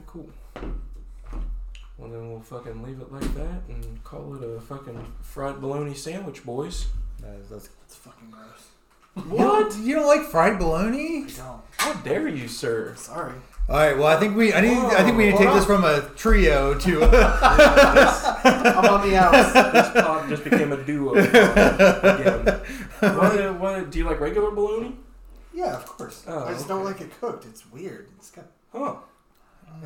right, cool. Well, then we'll fucking leave it like that and call it a fucking fried bologna sandwich, boys. That's- that's- It's fucking gross. What? You don't like fried bologna? I don't. How dare you, sir? Sorry. All right. Well, I think we. I need. I think we need to take this from a trio to. I'm on the outs. This pod just became a duo again. What, what, do you like regular bologna? Yeah, of course. Oh, I just don't like it cooked. It's weird. It's got Huh.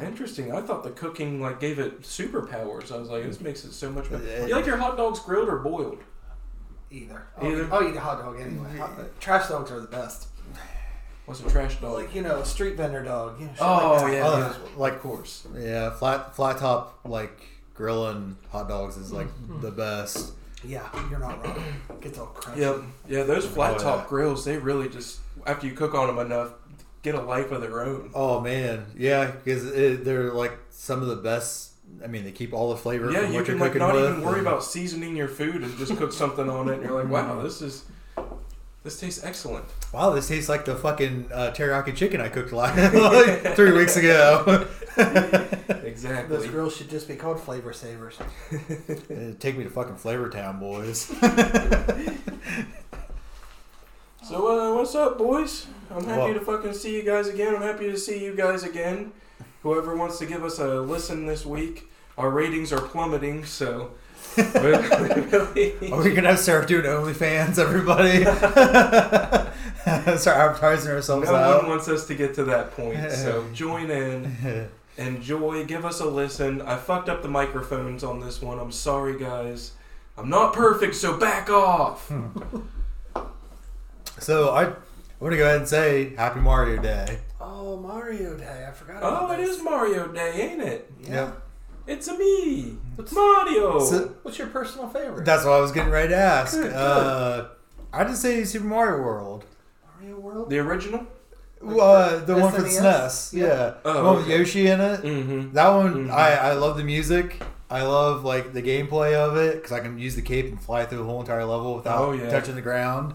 Interesting. I thought the cooking like gave it superpowers. I was like, this makes it so much better. You like your hot dogs grilled or boiled? either. Either? I'll, I'll eat a hot dog anyway. Hot, trash dogs are the best. What's a trash dog? Like you know, a street vendor dog. You know, Oh, like yeah. Oh, yeah. like of course. yeah, flat flat top like grilling hot dogs is like mm-hmm. the best. Yeah, you're not wrong. Gets all crunchy. Yep. Yeah, those oh, flat Oh, top yeah. grills, they really just after you cook on them enough, get a life of their own. Oh man, yeah, because they're like some of the best. I mean, they keep all the flavor. Yeah, from you what can you're like not with, even worry and- about seasoning your food and just cook something on it, and you're like, wow, this is this tastes excellent. Wow, this tastes like the fucking uh, teriyaki chicken I cooked like, like three weeks ago. Exactly. Those grills should just be called flavor savers. Uh, Take me to fucking Flavor Town, boys. So uh, what's up, boys? I'm happy Well- to fucking see you guys again. I'm happy to see you guys again. Whoever wants to give us a listen this week, our ratings are plummeting. So really, Are we gonna have start doing OnlyFans, everybody? start advertising ourselves no out. one wants us to get to that point. So join in, enjoy, give us a listen. I fucked up the microphones on this one. I'm sorry, guys. I'm not perfect, so back off. So I, I'm gonna go ahead and say Happy Mario Day. Oh, Mario Day! I forgot. About Oh, it this. is Mario Day, ain't it? Yeah. Yep. It's a me, It's Mario. So- What's your personal favorite? That's what I was getting ready to ask. Good, good. Uh, I just say Super Mario World. Mario World. the original. Like Uh, for the one for the SNES? SNES. Yeah, Oh, the one with okay. Yoshi in it. Mm-hmm. That one, Mhm. I, I love the music. I love like the gameplay of it because I can use the cape and fly through the whole entire level without Oh, yeah. touching the ground.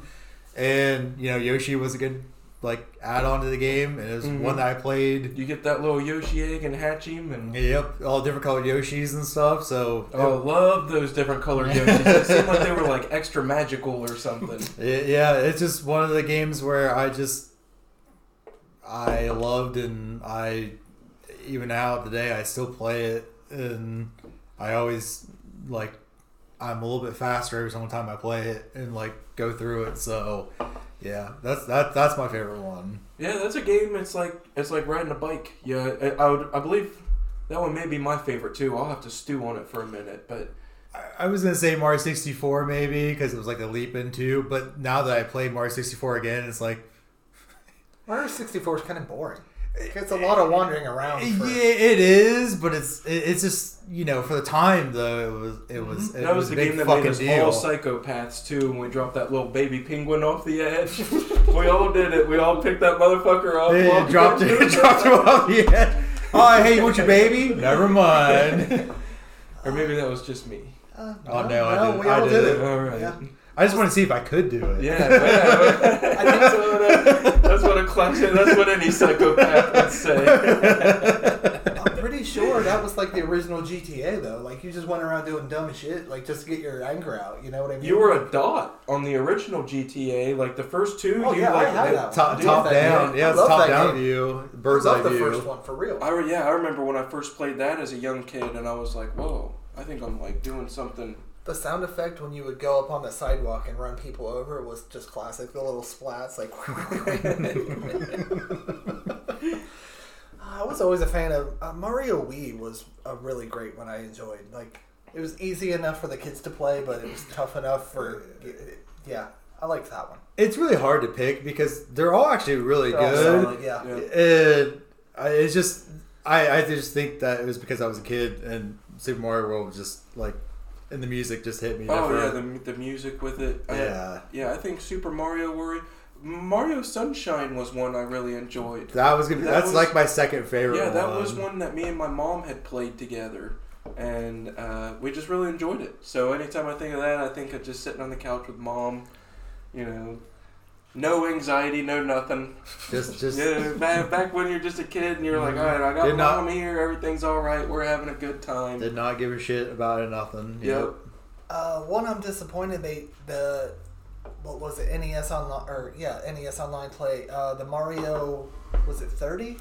And you know, Yoshi was a good like add on to the game, and it was Mhm. one that I played. You get that little Yoshi egg and hatch him, and Yep, all different colored Yoshis and stuff. So oh, love those different colored Yoshis. It seemed like they were like extra magical or something. yeah, it's just one of the games where I just I loved and I even now today I still play it and I always like I'm a little bit faster every single time I play it and like go through it. So yeah, that's that that's my favorite one. Yeah, that's a game. It's like it's like riding a bike. Yeah, I, I would. I believe that one may be my favorite too. I'll have to stew on it for a minute, but I- I was gonna say Mario 64 maybe because it was like a leap into, but now that I play Mario 64 again, it's like Mario 64 is kind of boring. It's a lot of wandering around. For, yeah, it is, but it's it's just you know for the time though it was it was it that was, was a the big game that fucking made us deal. all psychopaths too. When we dropped that little baby penguin off the edge, we all did it. We all picked that motherfucker up. Yeah, walked dropped into it, dropped it off the edge. Oh, hey, you want your baby? Never mind. Or maybe that was just me. Uh, Oh, no, I did- we I all did did it. it. All right. Yeah. I just want to see if I could do it. Yeah, yeah. I think so. That- uh, That's what a clutch. That's what any psychopath would say. I'm pretty sure that was like the original GTA though. Like you just went around doing dumb shit, like just to get your anger out. You know what I mean? You were a dot on the original GTA. Like the first two, Oh, you yeah, I like had that Top Dude, top that down. game. Yeah, I it's top down game. view, I bird's love eye the first one for real. I re- yeah, I remember when I first played that as a young kid, and I was like, "Whoa, I think I'm like doing something." The sound effect when you would go up on the sidewalk and run people over was just classic. The little splats, like. I was always a fan of uh, Mario Wii. Was a really great one. I enjoyed. Like it was easy enough for the kids to play, but it was tough enough for. Yeah, I liked that one. It's really hard to pick because they're all actually really They're good. solid, yeah. Yeah. And I, it's just I, I just think that it was because I was a kid and Super Mario World was just like and the music just hit me. Oh yeah, the, the music with it. I- yeah. yeah. I think Super Mario Worry, Mario Sunshine was one I really enjoyed. That was gonna be, That that's was- like my second favorite. Yeah, that one. was one that me and my mom had played together, and uh, we just really enjoyed it. So anytime I think of that, I think of just sitting on the couch with mom, you know, No anxiety, no nothing. Just just Yeah, back, back when you're just a kid and you're like, all right, I got Did not- mom here, everything's all right, we're having a good time. did not give a shit about it. Nothing. Yep. Uh, one I'm disappointed they the what was it NES online or yeah NES online play uh, the Mario was it 30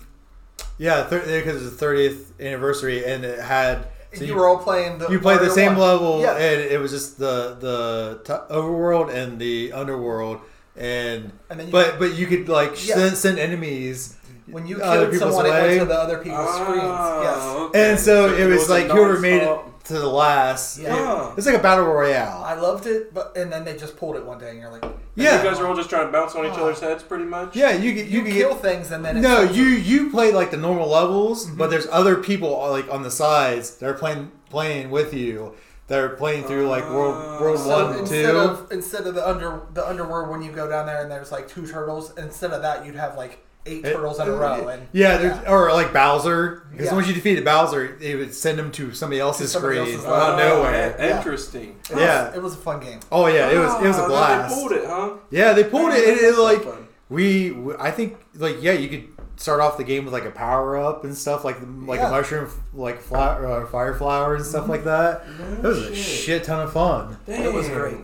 Yeah, because it was the thirtieth anniversary, and it had. so you, were all playing the you played the same 1. level, yeah and it was just the the t- overworld and the underworld, and and then you, but but you could like Yeah. send, send enemies when you other killed people's someone it went to the other people's screens yes Ah, okay. and so, it was like whoever made it to the last. Yeah. Huh. It's like a battle royale. I loved it but and then they just pulled it one day and you're like And Yeah. You guys are all just trying to bounce on each Ah. other's heads, pretty much. Yeah, you could you, you, could kill get. things and then No, tells you you play like the normal levels, Mm-hmm. but there's other people like on the sides that are playing playing with you. That are playing through like world Ah. world So one and instead two. of instead of the under the underworld when you go down there and there's like two turtles instead of that you'd have like eight It- turtles in a row and Yeah, there's, or like Bowser, because Yeah. once you defeated Bowser, it would send him to somebody else's somebody screen else's out of Oh, nowhere. i- Interesting. It was- Yeah. it was a fun game Oh yeah, it was it was a They blast. pulled it, huh? Yeah, they pulled it, and it That's so like we, we- I think like yeah, you could start off the game with like a power up and stuff like like Yeah. a mushroom like flower, uh, fire flower and stuff like that. It was a shit ton of fun. It was great.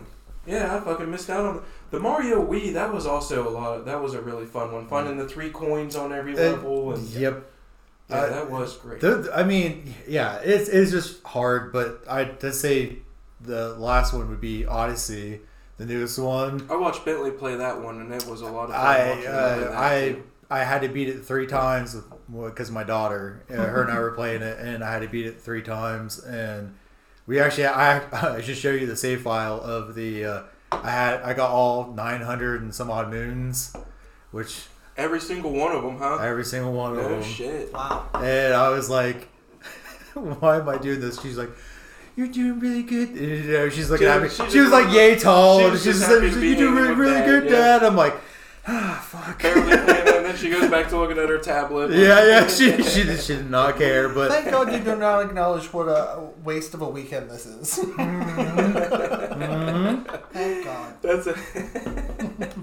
Yeah, I fucking missed out on the Mario Wii. That was also a lot. Of, that was a really fun one. Finding the three coins on every level, and Yep. yeah, uh, that was great. The- I mean, yeah, it's it's just hard, but I'd say the last one would be Odyssey, the newest one. I watched Bentley play that one, and it was a lot of fun. I watching uh, that I too. I had to beat it three times because my daughter, uh, her and I were playing it, and I had to beat it three times. And we actually, I I should show you the save file of the. Uh, I had I got all nine hundred and some odd moons, which every single one of them, huh? every single one of No them. Oh shit. wow And I was like, why am I doing this? She's like. You're doing really good. And, you know, she's looking She- at me. she She, was like yay tall. she and was she's just like, happy to be you do hanging really, really Dad, good, yeah. Dad. I'm like, ah, fuck. Barely playing, and then she goes back to looking at her tablet. Yeah, yeah, she, she, did- she did not care, but thank God you do not acknowledge what a waste of a weekend this is Mhm. thank God That's a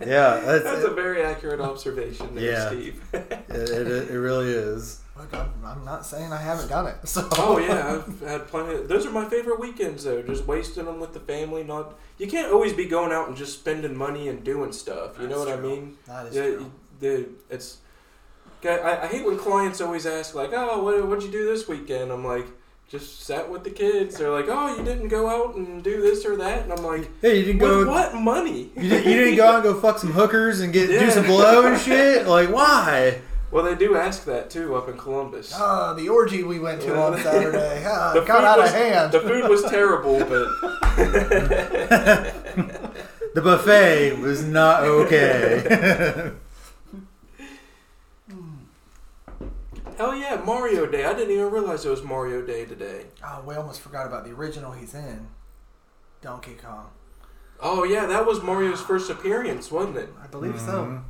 yeah, that's, that's a very accurate observation there, Yeah. Steve. it, it, it really is. Look, I'm, I'm not saying I haven't done it so oh yeah, I've had plenty. those are my favorite weekends though. Just wasting them with the family. Not you can't always be going out and just spending money and doing stuff. You know what That's I true. mean? that is Yeah, true the it's. I, I hate when clients always ask like, "Oh, what what'd you do this weekend?" I'm like, "Just sat with the kids." They're like, "Oh, you didn't go out and do this or that," and I'm like, Hey, you didn't "With go. what money?" You didn't, you didn't go out and go fuck some hookers and get do some blow and shit. Like why? Well, they do ask that too up in Columbus. Ah, the orgy we went to on Saturday ah, got out was- of hand The food was terrible, but The buffet was not okay. Hell yeah, Mario Day! I didn't even realize it was Mario Day today. oh we almost forgot about the original he's in Donkey Kong Oh yeah, that was Mario's first appearance, wasn't it? I believe so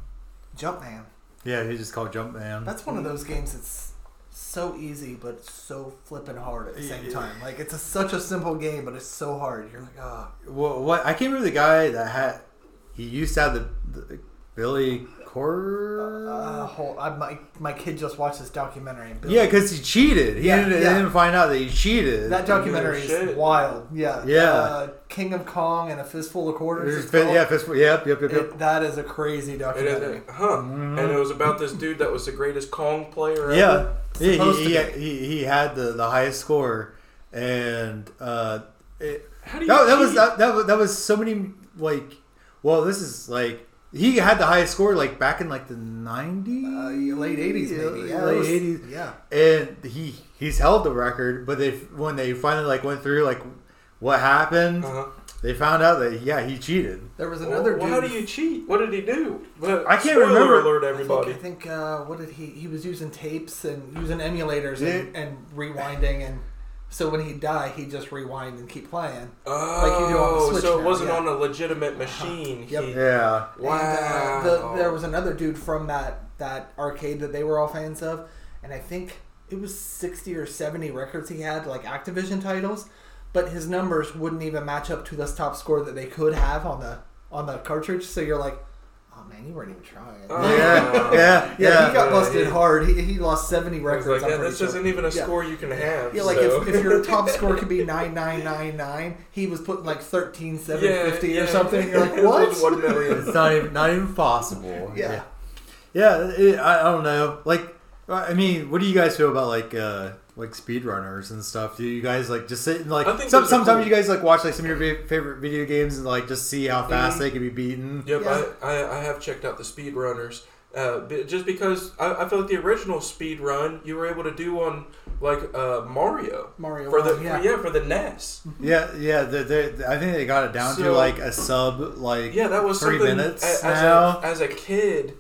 Jumpman yeah, he just called Jumpman. That's one of those games that's so easy but so flipping hard at the same Yeah. time. Like it's a, such a simple game, but it's so hard. You're like, ah, Well, what I can't remember the guy that had. He used to have the, the Billy Cor. uh, whole, I, my my kid just watched this documentary. And yeah, because he cheated. He Yeah, didn't, yeah. didn't find out that he cheated. that documentary is shit. wild. Yeah, Yeah. Uh, King of Kong and a fistful of quarters. There's fi- yeah, fist, yep, yep, yep, yep. It, that is a crazy It documentary. is, huh? Mhm. And it was about this dude that was the greatest Kong player ever. Yeah, he, he, he, he, he had the, the highest score, and uh, it, How do you? that, that was that, that was that was so many like. Well, this is like he had the highest score like back in like the nineties, Uh, late '80s, maybe. Yeah, late was- eighties, Yeah. and he he's held the record. But they when they finally like went through like what happened, Uh-huh. they found out that yeah he cheated. There was another well, dude. how do you cheat? What did he do? But I can't remember. Alert, I think, I think uh, what did he? He was using tapes and using emulators and, and rewinding, and so when he die, he just rewind and keep playing. Oh, like you do on the Switch so it now, wasn't yeah. on a legitimate machine. Yep. He- Yeah, Wow. And, uh, the, there was another dude from that that arcade that they were all fans of, and I think it was sixty or seventy records he had, like Activision titles, but his numbers wouldn't even match up to the top score that they could have on the on the cartridge. So you're like, Oh man, you weren't even trying. Oh. Yeah, yeah, yeah, yeah. he got Yeah, busted yeah. hard. He, he lost seventy records. like, yeah, this sure. isn't even a Yeah. score you can have. Yeah, like so. if, if your top score could be nine nine nine nine, he was putting like thirteen seven fifty Yeah, or something. You're like, what? was one million. It's not even not even possible. Yeah. yeah. it, I, I don't know. Like, I mean, what do you guys feel about like uh like speedrunners and stuff? Do you guys like just sit and like some, sometimes cool. you guys like watch like some of your favorite video games and like just see how fast Mhm. they can be beaten? Yep, Yeah. I, I, I have checked out the speedrunners. Uh, just because I, I feel like the original speed run you were able to do on like uh, Mario Mario for the yeah. for, yeah for the NES. Yeah, yeah. The, the, I think they got it down to like a sub like Yeah, that was three something. minutes a- as now. A, as a kid,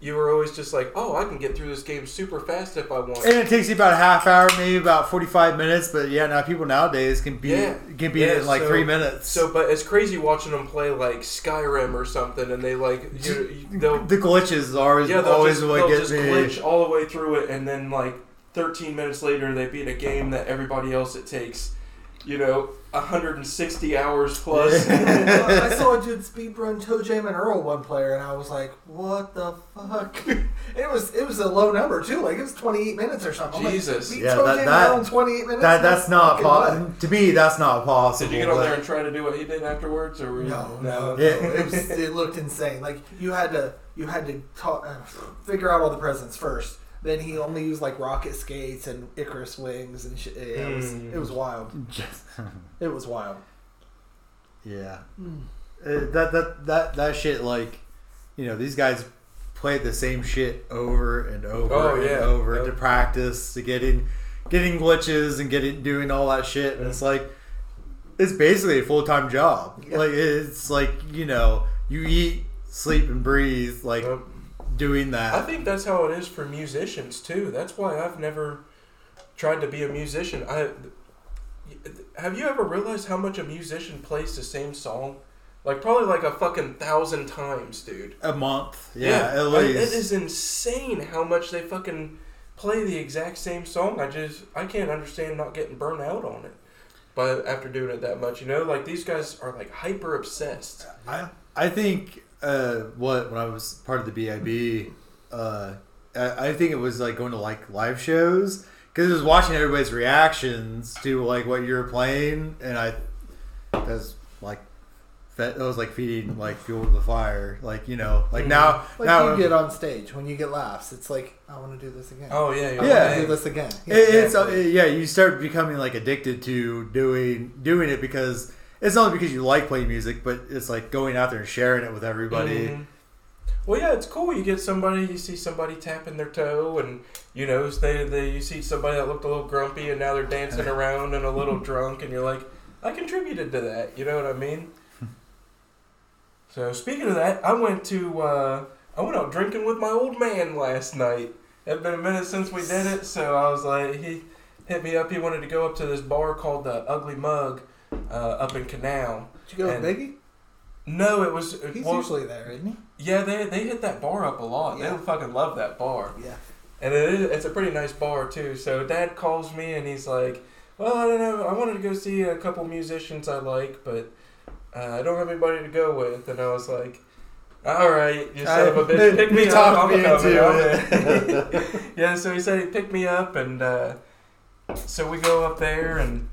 you were always just like, oh, I can get through this game super fast if I want. And it takes you about a half hour, maybe about forty five minutes. But yeah, now people nowadays can beat Yeah. can beat Yeah, it in like so- three minutes. So, but it's crazy watching them play like Skyrim or something, and they like you, the glitches are always yeah always just, what they'll get just me. glitch all the way through it, and then like 13 minutes later they beat a game that everybody else it takes, you know, 160 hours plus. I saw a dude speedrun ToeJam and Earl one player, and I was like, "What the fuck?" it was it was a low number too, like it was twenty eight minutes or something. I'm like, Jesus. beat Yeah, Toe that- Jam that- Earl in twenty eight minutes. That that's not possible. To me, that's not possible. Did you get on there and try to do what he did afterwards, or were you, No, no, no. Yeah. It, was, it looked insane. Like you had to you had to ta- uh, figure out all the presents first. Then he only used like rocket skates and Icarus wings and shit. It was Mm. it was wild. It was wild. yeah, Mm. Uh, that that that that shit like, you know, these guys play the same shit over and over Oh, and yeah. over Yep. to practice to getting getting glitches and getting doing all that shit, and it's like it's basically a full time job. Yeah. Like it's like you know you eat, sleep, and breathe like Yep. Doing that. I think that's how it is for musicians too. That's why I've never tried to be a musician. I have you ever realized how much a musician plays the same song? Like probably like a fucking thousand times, dude. a month, yeah, at I- least. it is insane how much they fucking play the exact same song. I just I can't understand not getting burnt out on it. But after doing it that much, you know, like these guys are like hyper obsessed. I I think uh, what when I was part of the BIB, uh, I, I think it was like going to like live shows because it was watching everybody's reactions to like what you were playing, and I that's like that was like feeding like fuel to the fire, like you know, like Mhm. now Like now you get on stage when you get laughs, it's like I want to do this again. Oh yeah, I Yeah. want to do this again. It, it's uh, yeah, you start becoming like addicted to doing doing it because it's not only because you like playing music, but it's like going out there and sharing it with everybody. Mhm. Well, yeah, it's cool. You get somebody, you see somebody tapping their toe, and you know, they, they you see somebody that looked a little grumpy, and now they're dancing around and a little drunk, and you're like, I contributed to that. You know what I mean? so speaking of that, I went to uh, I went out drinking with my old man last night. It's been a minute since we did it, so I was like, he hit me up. He wanted to go up to this bar called the Ugly Mug uh, up in Canal. Did you go and- with Biggie? No, it was He's well, usually there, isn't he? yeah, they they hit that bar up a lot. Yeah. They fucking love that bar, Yeah. and it is it's a pretty nice bar too. So Dad calls me and he's like, "Well, I don't know. I wanted to go see a couple musicians I like, but uh, I don't have anybody to go with." And I was like, "All right, you son of a bitch, pick me up. I'm coming." into I'm in." yeah, so he said he'd pick me up, and uh, so we go up there and.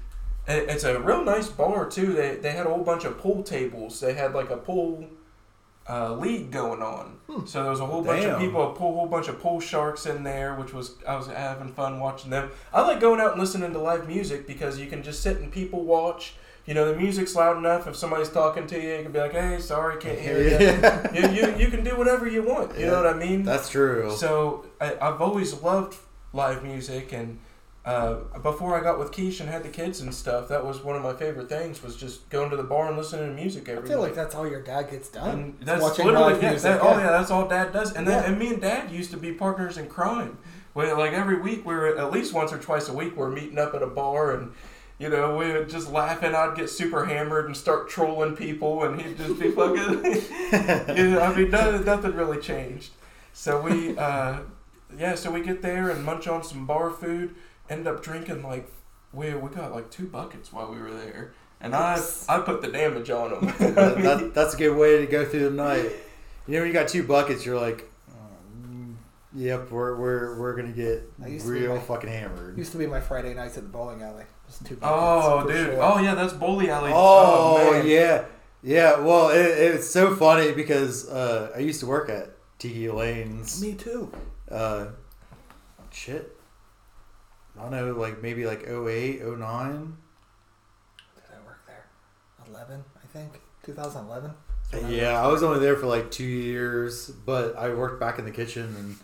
It- It's a real nice bar too. They they had a whole bunch of pool tables. They had like a pool uh, league going on. Hmm. So there was a whole bunch of people, a pool, whole bunch of pool sharks in there, which was I was having fun watching them. I like going out and listening to live music because you can just sit and people watch. You know, the music's loud enough. If somebody's talking to you, you can be like, "Hey, sorry, can't hear you." Yeah. you, you you can do whatever you want. You know what I mean? That's true. So I, I've always loved live music, and uh, before I got with Keish and had the kids and stuff, that was one of my favorite things. Was just going to the bar and listening to music I feel night. like that's how your dad gets done. And that's watching literally live yeah, music, that- oh yeah. that's all Dad does. And then Yeah. and me and Dad used to be partners in crime. Well, like every week we were at least once or twice a week we're meeting up at a bar and. You know, we would just laughing. I'd get super hammered and start trolling people, and he'd just be fucking. you know, I mean, nothing, nothing really changed. So we, uh, yeah, so we get there and munch on some bar food. End up drinking like we we got like two buckets while we were there, and I I put the damage on them. that, that- that's a good way to go through the night. You know, when you got two buckets, you're like, um, "Yep, we're we're we're gonna get I to real my- fucking hammered." Used to be my Friday nights at the bowling alley. Just two Oh, buckets, for dude. sure. Oh, yeah, that's bowling Alley. Oh, man. yeah, yeah. Well, it, it's so funny because uh, I used to work at Tiki Lanes. Me too. Uh, shit. I don't know, like maybe like 08, 09. Did I work there? Eleven, I think. 2011. That's when Yeah, I was only there for like two years, but I worked back in the kitchen, and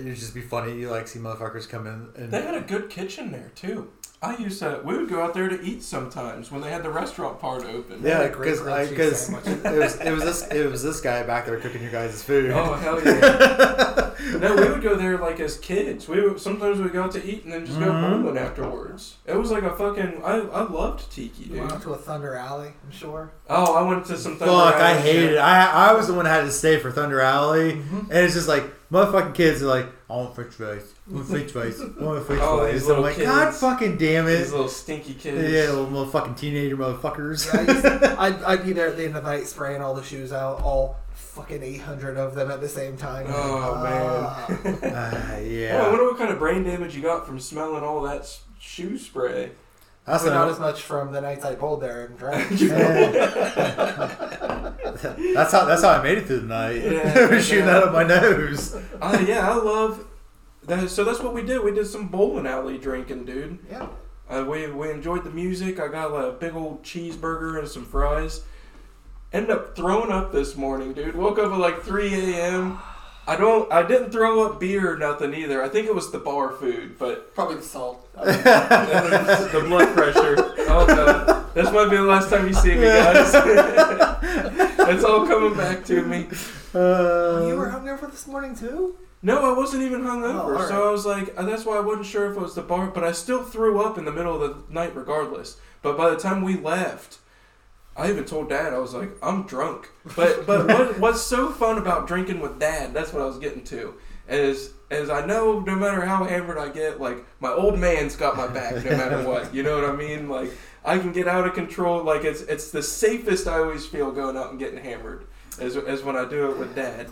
it'd just be funny. You like see motherfuckers come in and They had a good kitchen there, too. I used to, we would go out there to eat sometimes when they had the restaurant part open. yeah, had a great because because it was it was this it was this guy back there cooking your guys' food. Oh, hell yeah. no, we would go there like as kids. We would, sometimes we'd go out to eat and then just go Mhm. bowling afterwards. It was like a fucking. I, I loved Tiki, You dude. went out to a Thunder Alley, I'm sure. Oh, I went to some. Thunder Fuck, I hated shit. it. I I was the one that had to stay for Thunder Alley, Mhm. and it's just like motherfucking kids are like, I want French fries, I want French fries, I want French Oh, fries. these I'm little like, God fucking damn it. These little stinky kids. Yeah, little motherfucking teenager motherfuckers. I used to, I'd, I'd be there at the end of the night spraying all the shoes out, all fucking 800 of them at the same time. Oh. Ah, Oh, I yeah. wonder what kind of brain damage you got from smelling all that shoe spray. That's not not as much from the nights I pulled there and drank. That's how that's how I made it through the night. Yeah. Shooting out of my nose. Uh, yeah, I love that. So that's what we did. We did some bowling alley drinking, dude. yeah. Uh, we we enjoyed the music. I got a big old cheeseburger and some fries. Ended up throwing up this morning, dude. Woke up at like 3 a.m. I don't. I didn't throw up beer or nothing either. I think it was the bar food, but Probably the salt. the blood pressure. Oh no, this might be the last time you see me, guys. It's all coming back to me. Uh, you were hungover this morning too? No, I wasn't even hungover, Oh, all so. I was like, uh, that's why I wasn't sure if it was the bar, but I still threw up in the middle of the night regardless. But by the time we left, I even told Dad, I was like, I'm drunk. But but what, what's so fun about drinking with Dad? That's what I was getting to. Is as I know no matter how hammered I get, like my old man's got my back no matter what. You know what I mean? Like I can get out of control. Like it's it's the safest I always feel going out and getting hammered. As, as when I do it with Dad.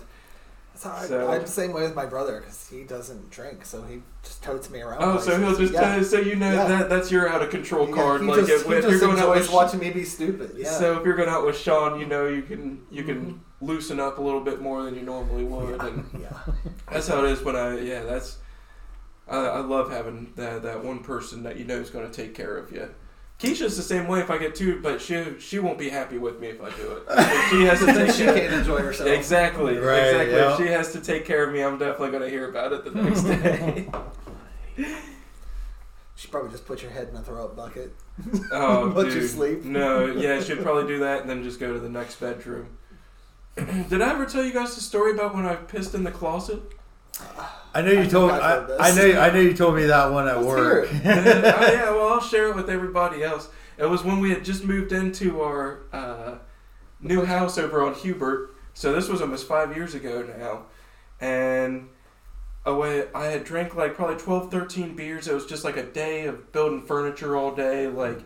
That's how I, So- I'm the same way with my brother because he doesn't drink, so he just totes me around. Oh, so he'll just yeah. so you know Yeah. that that's your out of control Yeah, card. like just, if, if you're going out with watching me be stupid. Yeah. so if you're going out with Sean, you know you can you can Mm-hmm. loosen up a little bit more than you normally would, and yeah. that's how it is when I yeah that's I, I love having that that one person that you know is going to take care of you. Keisha's the same way if I get two, but she she won't be happy with me if I do it. If she has to Then take she can't enjoy herself. Exactly, Right, exactly. yeah. If she has to take care of me, I'm definitely going to hear about it the next day. She probably just put your head in a throw up bucket. Oh, Let dude. you sleep. No, yeah, she'd probably do that and then just go to the next bedroom. Did I ever tell you guys the story about when I pissed in the closet? Uh, I know you I told I, I've I know I know you told me that one at Let's work. hear oh, yeah, well, I'll share it with everybody else. It was when we had just moved into our uh, new house over on Hubert. So this was almost five years ago now. And away, I had drank like probably 12, 13 beers. It was just like a day of building furniture all day. Like,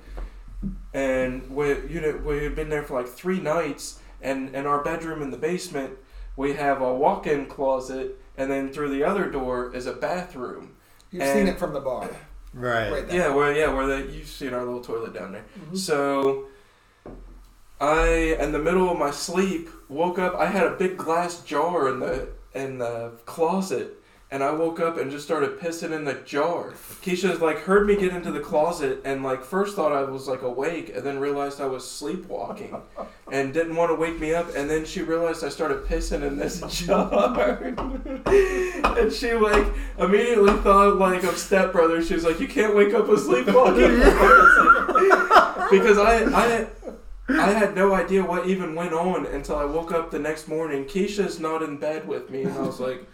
and we, you know, we had been there for like three nights. And in our bedroom in the basement, we have a walk-in closet, and then through the other door is a bathroom. You've And- seen it from the bar. Right. Right. Yeah, where yeah, where they you've seen our little toilet down there. Mhm. So I in the middle of my sleep woke up I had a big glass jar in the in the closet and I woke up and just started pissing in the jar. Keisha's like heard me get into the closet and like first thought I was like awake and then realized I was sleepwalking and didn't want to wake me up and then she realized I started pissing in this jar. and she like immediately thought like of Step Brothers. She was like, You can't wake up a sleepwalking because I I I had no idea what even went on until I woke up the next morning. Keisha's not in bed with me, and I was like,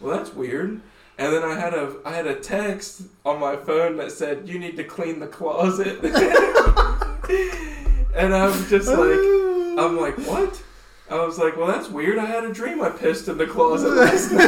"Well, that's weird." And then I had a I had a text on my phone that said, "You need to clean the closet," and I was just like, "I'm like, what?" I was like, "Well, that's weird. I had a dream I pissed in the closet last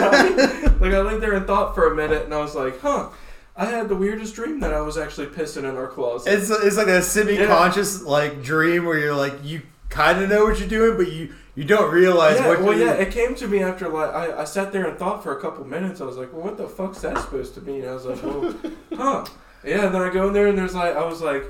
night." like I laid there and thought for a minute, and I was like, "Huh." I had the weirdest dream that I was actually pissing in our closet. It's it's like a semi-conscious like dream where you're like you kind of know what you're doing, but you you don't realize Yeah, what well, you're yeah, it came to me after like I, I sat there and thought for a couple minutes. I was like, well, what the fuck's that supposed to mean? I was like, well, huh? Yeah. And then I go in there and there's like, I was like,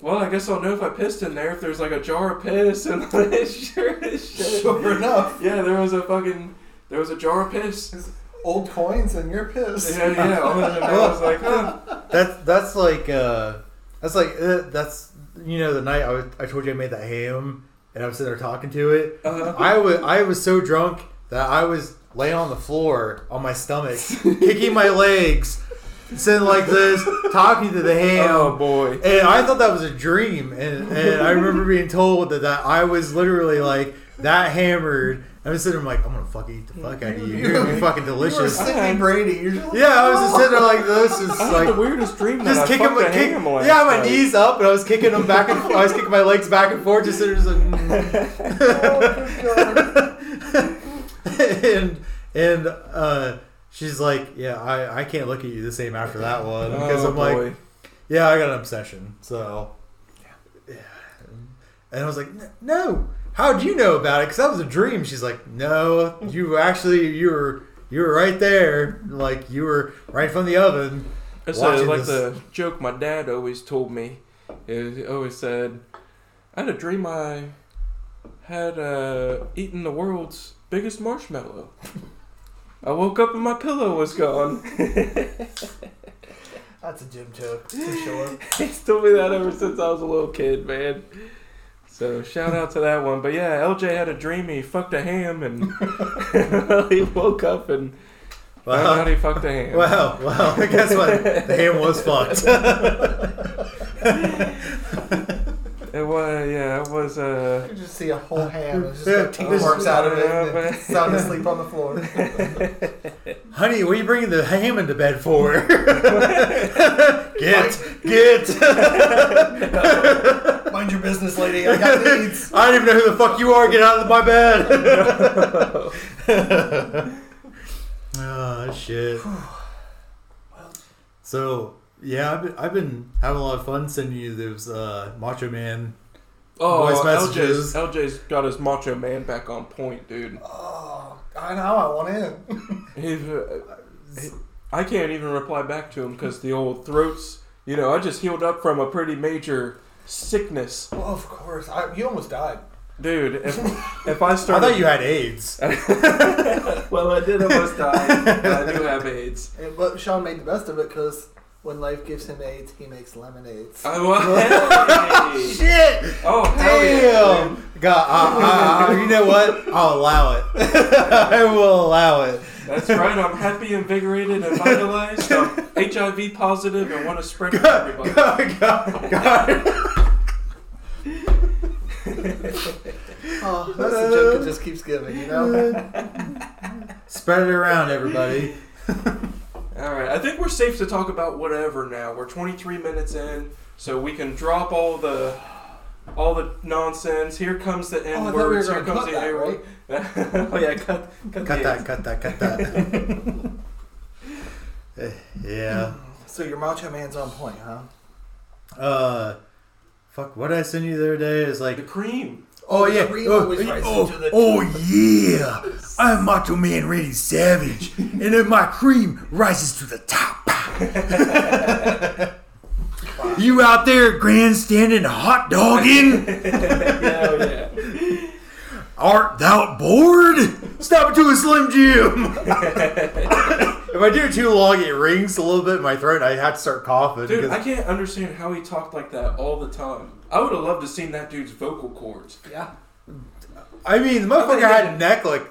well, I guess I'll know if I pissed in there if there's like a jar of piss and sure as shit. Sure enough, Yeah, there was a fucking there was a jar of piss. old coins and you're pissed. Yeah, yeah. all in there. I was like, huh? That's that's like uh, that's like uh, that's you know the night I was, I told you I made that ham and I was sitting there talking to it. Uh-huh. I was I was so drunk that I was laying on the floor on my stomach, kicking my legs, sitting like this, talking to the ham. Oh boy. And I thought that was a dream, and, and I remember being told that, that I was literally like that hammered. I was sitting there like, I'm gonna fucking eat the fuck out of you. You're gonna be fucking delicious. You were delicious. Sidney Brady. You're just like, Yeah, I was just sitting there like this, just I had like the weirdest dream just kicking fucked my a kick, ham yeah, my night. knees up, and I was kicking them back and forth. I was kicking my legs back and forth, just sitting there, just like, and and uh, she's like, yeah, I, I can't look at you the same after that one because Oh, I'm like, yeah, I got an obsession, so yeah, yeah. and I was like, "N- no, how'd you know about it? Because that was a dream. She's like, no, you actually you were you were right there, like you were right from the oven. It's watching like this- the joke my dad always told me. He always said, "I had a dream I had uh, eaten the world's biggest marshmallow. I woke up and my pillow was gone." That's a Jim joke for sure. He's told me that ever since I was a little kid, man. So shout out to that one. But yeah, LJ had a dream he fucked a ham and he woke up and found out he fucked a ham. well, well, guess what? The ham was fucked. It was yeah, it was uh You just see a whole ham just Yeah. got teeth marks out of it Yeah, and man. it's sound asleep on the floor. Honey, what are you bringing the ham into bed for? get, get. Mind your business, lady. I got needs. I don't even know who the fuck you are. Get out of my bed. oh shit. So yeah, I've been, I've been having a lot of fun sending you those uh, Macho Man. Oh, Voice LJ's, messages. LJ's got his macho man back on point, dude. Oh, I know. I want in. He's, uh, he- I can't even reply back to him because the old throats. You know, I just healed up from a pretty major sickness, Well, of course. I, you almost died. dude. If if I started, I thought you had AIDS. well, I did almost die. I do have AIDS. And- But Sean made the best of it because when life gives him AIDS, he makes lemonades. I was. Shit. oh hell yeah! Damn. God, I, I, I, you know what? I'll allow it. I will allow it. That's right. I'm happy, invigorated, and vitalized. I'm HIV positive and want to spread it to everybody. God, God, God. Oh, that's the joke that just keeps giving, you know? Spread it around, everybody. All right, I think we're safe to talk about whatever now. We're 23 minutes in, so we can drop all the all the nonsense. Here comes the Oh, I N we words. Here comes cut the that, A word. oh yeah, cut cut, Cut that, A's. cut that, cut that. Eh, yeah. So your Macho Man's on point, huh? Uh, fuck. What did I send you the other day? Is like, The cream. Oh yeah, oh, oh, oh yeah. I'm Macho Man Randy Savage, and then my cream rises to the top. you out there grandstanding, hot dogging? oh, yeah. Art thou bored? Stop to a Slim Jim. If I do it too long, it rings a little bit in my throat. And I had to start coughing. Dude, because- I can't understand how he talked like that all the time. I would have loved to seen that dude's vocal cords. Yeah. I mean, the motherfucker had a neck like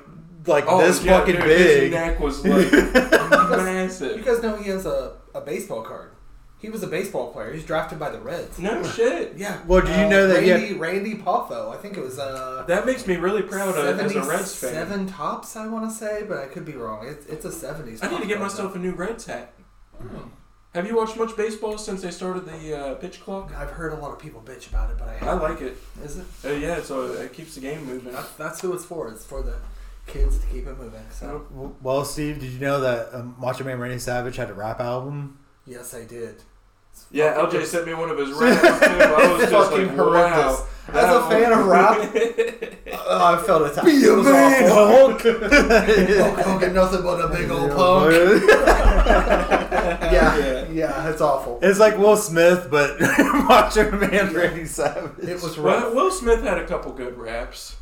like Oh, this yeah, fucking dude, big. His neck was like You massive. guys know he has a, a baseball card. He was a baseball player. He's drafted by the Reds. No shit. Yeah. Well, did you Uh, know that he had- Randy, Randy Poffo. I think it was uh, That makes me really proud of as a Reds fan. 77 Topps, I want to say, but I could be wrong. It's, it's a 70s. I need to get Poffo, myself a new Reds hat. Have you watched much baseball since they started the uh, pitch clock? I've heard a lot of people bitch about it, but I I haven't. like it. Is it? Uh, yeah, so it keeps the game moving. That's, that's who it's for. It's for the kids to keep it moving. So, Well, Steve, did you know that um, Macho Man Randy Savage had a rap album? Yes, I did. Yeah, LJ sent me one of his raps too. I was just fucking like, horrendous. wow. As a That fan of rap, Oh, I felt attacked. Be It a was man, awful. Hulk. Hulk Hogan, nothing but a big old punk. Yeah, yeah, it's awful. It's like Will Smith, but Macho Man Randy Savage. It was Well. Will Smith had a couple good raps.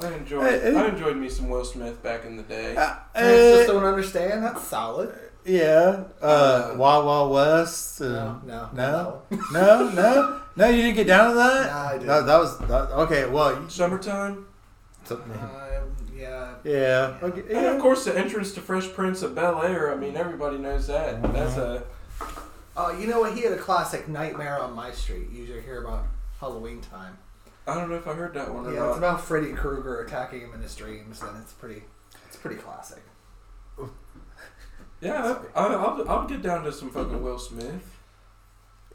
I enjoyed. Hey, hey. I enjoyed me some Will Smith back in the day. Uh, I just uh, don't understand. That's solid. Yeah. Uh, Uh, Wild Wild West. No, no, No? no. No, no, no. You didn't get down to that. Nah, I didn't. That, that was that, okay. Well, you, Summertime, Um, yeah. yeah. Okay. and of course the entrance to Fresh Prince of Bel Air. I mean, everybody knows that. That's a Uh, you know what? He had a classic Nightmare on My Street. You usually hear about Halloween time. I don't know if I heard that one or Yeah, not. it's about Freddy Krueger attacking him in his dreams, and it's pretty, it's pretty classic. Yeah, I, I, I'll, I'll get down to some fucking Will Smith.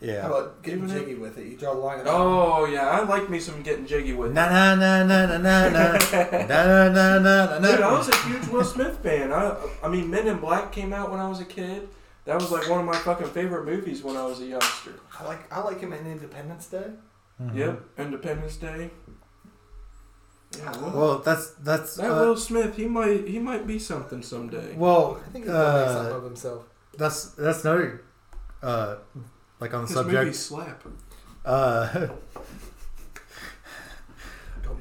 Yeah. How about getting Even if- jiggy with it? You draw the line. at Oh yeah, I like me some getting jiggy with. it. Na na na na na na na na na na na Dude, I was a huge Will Smith fan. I, I mean, Men in Black came out when I was a kid. That was like one of my fucking favorite movies when I was a youngster. I like, I like him in Independence Day. Mhm. Yep, Independence Day. Yeah, well, Well, that's that's that uh, Will Smith, he might he might be something someday. well. I think he's gonna make something Uh, of himself. that's that's another. Uh, like on the His subject. movies slap. Uh,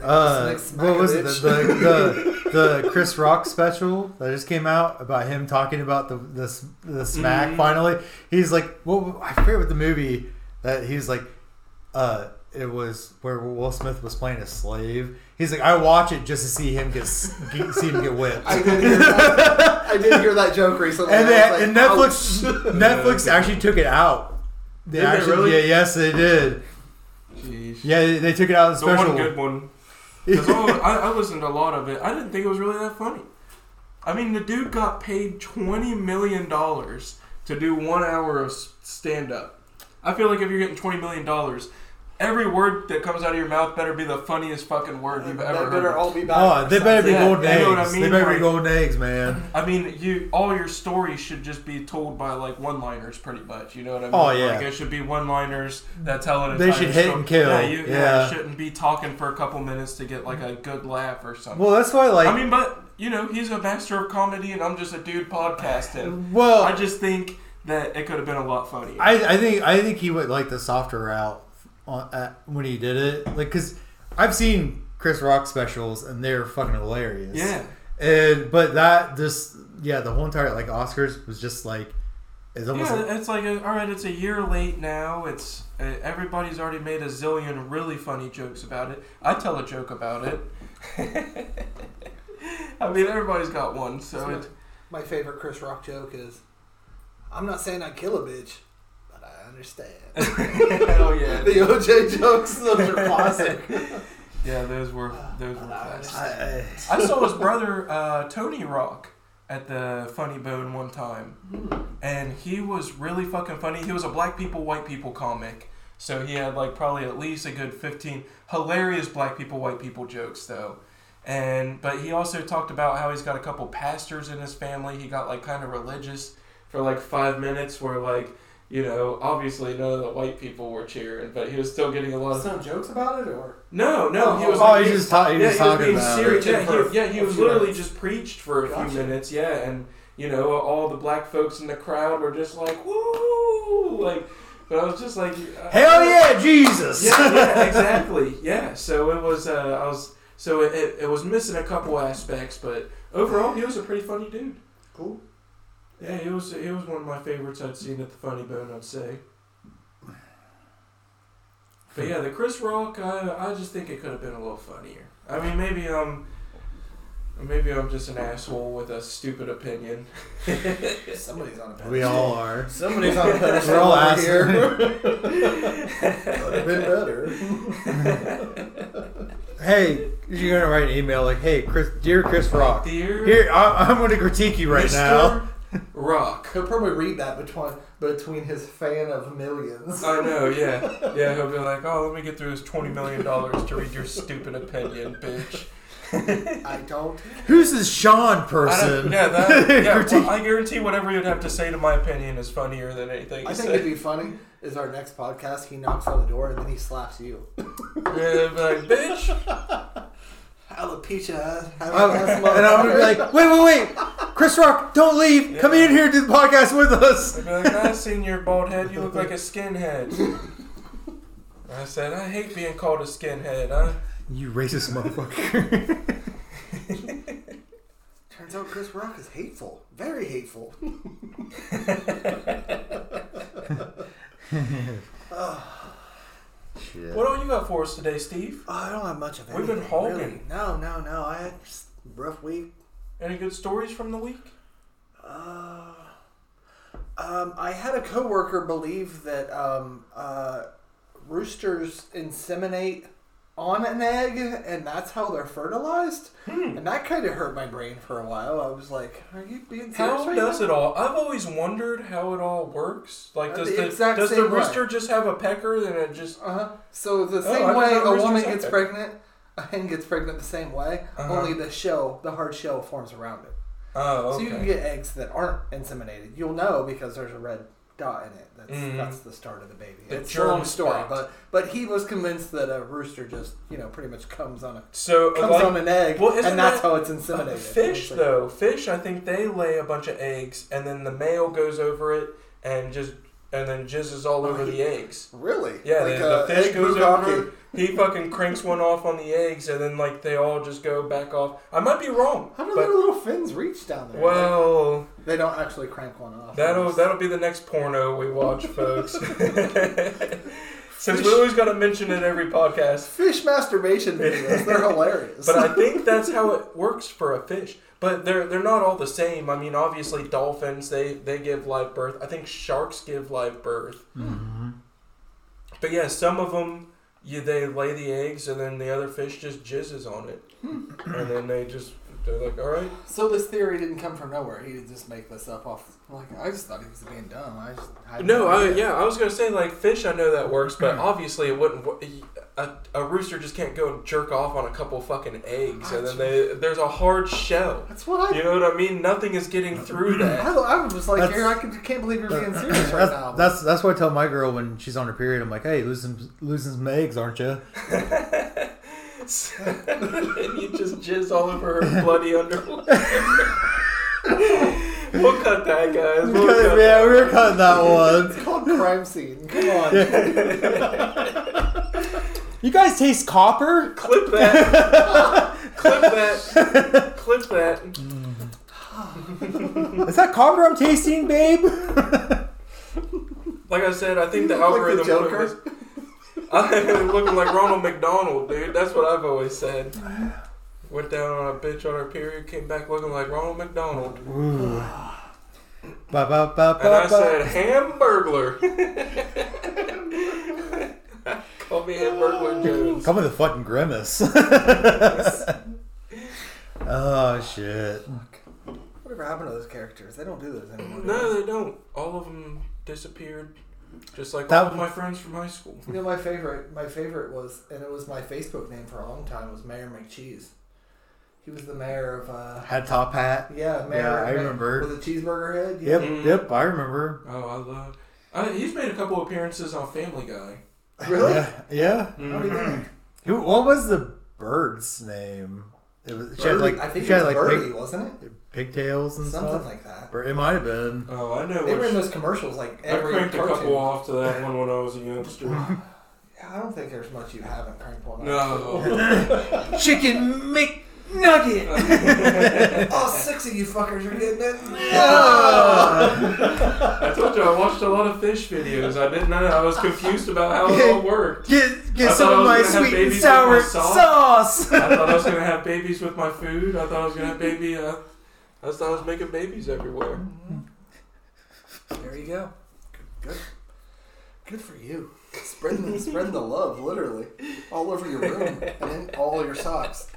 Uh, what was it? The, the, the the Chris Rock special that just came out about him talking about the the, the smack. Mhm. Finally, he's like, well, I forget what the movie that he's like. Uh, it was where Will Smith was playing a slave. He's like, I watch it just to see him get, see him get whipped. I did hear that. I did hear that joke recently. and, I was they, and Netflix ouch. Netflix actually took it out. They Did they actually, really? yeah, yes, they did. Jeez. Yeah, they, they took it out of the The special. one good one. 'Cause all- I, I listened to a lot of it. I didn't think it was really that funny. I mean, the dude got paid twenty million dollars to do one hour of stand up. I feel like if you're getting twenty million dollars, every word that comes out of your mouth better be the funniest fucking word you've ever That heard. better all be back. Oh, they better be Yeah, golden you know what I eggs. mean? They better Like- be golden eggs, man. I mean, you all your stories should just be told by like one-liners, pretty much. You know what I mean? Oh, yeah. Like it should be one-liners that tell an They entire should hit story. and kill. Yeah, you, yeah. Yeah. you shouldn't be talking for a couple minutes to get like a good laugh or something. Well, that's why, like, I mean, but you know, he's a master of comedy, and I'm just a dude podcasting. well, I just think that it could have been a lot funnier. I, I think I think he went like the softer route on, at, when he did it, like because I've seen Chris Rock specials and they're fucking hilarious. yeah, and but that just yeah, the whole entire like Oscars was just like it's almost yeah. like, It's like a, all right, it's a year late now. It's uh, everybody's already made a zillion really funny jokes about it. I tell a joke about it. I mean, everybody's got one, so it. My favorite Chris Rock joke is, "I'm not saying I kill a bitch, but I understand." Hell yeah, the OJ jokes, those are classic. yeah. Those were those were classic. I, I saw his brother uh, Tony Rock at the Funny Bone one time, and he was really fucking funny. He was a black people, white people comic, so he had like probably at least a good fifteen hilarious black people, white people jokes though. And but he also talked about how he's got a couple pastors in his family. He got like kind of religious for like five minutes, where like you know obviously none of the white people were cheering, but he was still getting a lot of Some jokes about it, or no, no. He was oh, like, he's just, ta- he's yeah, just he was talking about serious. it. Yeah, he, yeah, he was literally minutes. just preached for a Gotcha. few minutes. Yeah, and you know all the black folks in the crowd were just like woo, like. But I was just like, uh, Hell yeah, Jesus! yeah, yeah, exactly. Yeah. So it was. Uh, I was. So it, it, it was missing a couple aspects, but overall, he was a pretty funny dude. cool. Yeah, he was. He was one of my favorites I'd seen at the Funny Bone. I'd say. But yeah, the Chris Rock, I, I just think it could have been a little funnier. I mean, maybe I'm, maybe I'm just an asshole with a stupid opinion. Somebody's on a pedestal. we all are. Somebody's on a pedestal We're all over assholes. here. Could have been better. Hey, you're gonna write an email like, "Hey, Chris, dear Chris Rock, Dear here I, I'm gonna critique you right Mr. now." Rock. He'll probably read that between between his fan of millions. I know, yeah, yeah. He'll be like, "Oh, let me get through this twenty million dollars to read your stupid opinion, bitch." I don't. Who's this Sean I person? yeah, that, yeah well, I guarantee whatever you'd have to say to my opinion is funnier than anything. I you think say. it'd be funny. Is our next podcast? He knocks on the door and then he slaps you. Yeah, like, bitch. Alopecia. Oh, and I'm gonna be like, wait, wait, wait, Chris Rock, don't leave. Come in here and do the podcast with us. They'd be like, I seen your bald head. You look like a skinhead. I said, I hate being called a skinhead. Huh? You racist motherfucker. Turns out Chris Rock is hateful. Very hateful. Ah. Shit. What all you got for us today, Steve? Oh, I don't have much of anything. We've been hogging. really. No, no, no. I had just a rough week. Any good stories from the week? Uh, um, I had a coworker believe that um, uh, roosters inseminate on an egg, and that's how they're fertilized. Hmm. And that kind of hurt my brain for a while. I was like, "Are you being serious How right does now?" it all? I've always wondered how it all works. Like, Uh, does the the, does the same way. rooster just have a pecker and it just? Uh huh. So the Oh, same didn't way a woman gets pregnant, a hen gets pregnant the same way. Uh-huh. Only the shell, the hard shell, forms around it. Oh, okay. So you can get eggs that aren't inseminated. You'll know because there's a red dot in it. That's Mhm. that's the start of the baby. The it's a long story, spot. but but he was convinced that a rooster just you know pretty much comes on a so, comes like, on an egg, well, and that's that- how it's uh, inseminated. fish though, fish. I think they lay a bunch of eggs, and then the male goes over it and just and then jizzes all over the eggs. Really? Yeah, like the, the a fish egg goes bukkake. over. He fucking cranks one off on the eggs, and then like they all just go back off. I might be wrong, How do but their little fins reach down there? well, they don't actually crank one off. that'll that'll be the next porno we watch, folks. Since we always got to mention it every podcast. fish masturbation videos. They're hilarious. But I think that's how it works for a fish. But they're they're not all the same. I mean, obviously dolphins they they give live birth. I think sharks give live birth. Mm-hmm. But yeah, some of them you they lay the eggs and then the other fish just jizzes on it, hmm. and then they just they're like, all right. So this theory didn't come from nowhere. He did just make this up off. Like I just thought he was being dumb. I just had No, I, idea. yeah, I was gonna say like fish. I know that works, but hmm. obviously it wouldn't. A, a rooster just can't go and jerk off on a couple fucking eggs, and then they there's a hard shell. That's what I. You know what I mean? Nothing is getting through that. I, I was like, That's- here, I can, can't believe you're being serious right that's, now. that's that's what I tell my girl when she's on her period. I'm like, hey, losing losing some eggs, aren't you? and you just jizz all over her bloody underwear. we'll cut that, guys. We'll cut yeah, that. we were cutting that one. It's called crime scene. Come on. You guys taste copper? Clip that. Clip that. Clip that. Is that copper I'm tasting, babe? Like I said, I think the You look like the algorithm Joker. was. I'm looking like Ronald McDonald, dude. That's what I've always said. Went down on a bitch on her period, came back looking like Ronald McDonald. Ooh. Ba, ba, ba, And I said. Hamburglar. Call me Hamburglar Jones. Come with the fucking grimace. oh shit. Whatever happened to those characters? They don't do those anymore. No, they? they don't. All of them disappeared, just like That all of my friends from high school. You know, my favorite, my favorite was, and it was my Facebook name for a long time, was Mayor McCheese. He was the mayor of, uh, Had top hat. yeah, mayor. Yeah, I mayor- remember. With a cheeseburger head. Yep, Mhm. yep, I remember. Oh, I love. I, he's made a couple appearances on Family Guy. Really? Yeah, yeah. How do you think? Who? What was the bird's name? It was. She had like. I think she it had was like Birdie, pig, wasn't it? pigtails and Something stuff. like that. Bir- It might have been. Oh, I know. They were in those commercials like I every cranked a couple off to that one when I was a youngster. Yeah, I don't think there's much you haven't cranked one off. No. Chicken McNugget. All six of you fuckers are getting it. No. I told you I watched a lot of fish videos. I didn't know. I was confused about how it all worked. Get get some of my sweet and sour sauce. sauce. I thought I was gonna have babies with my food. I thought I was gonna have baby. Uh, I thought I was making babies everywhere. There you go. Good, good, good for you. Spreading, spreading the love, literally, all over your room and in all your socks.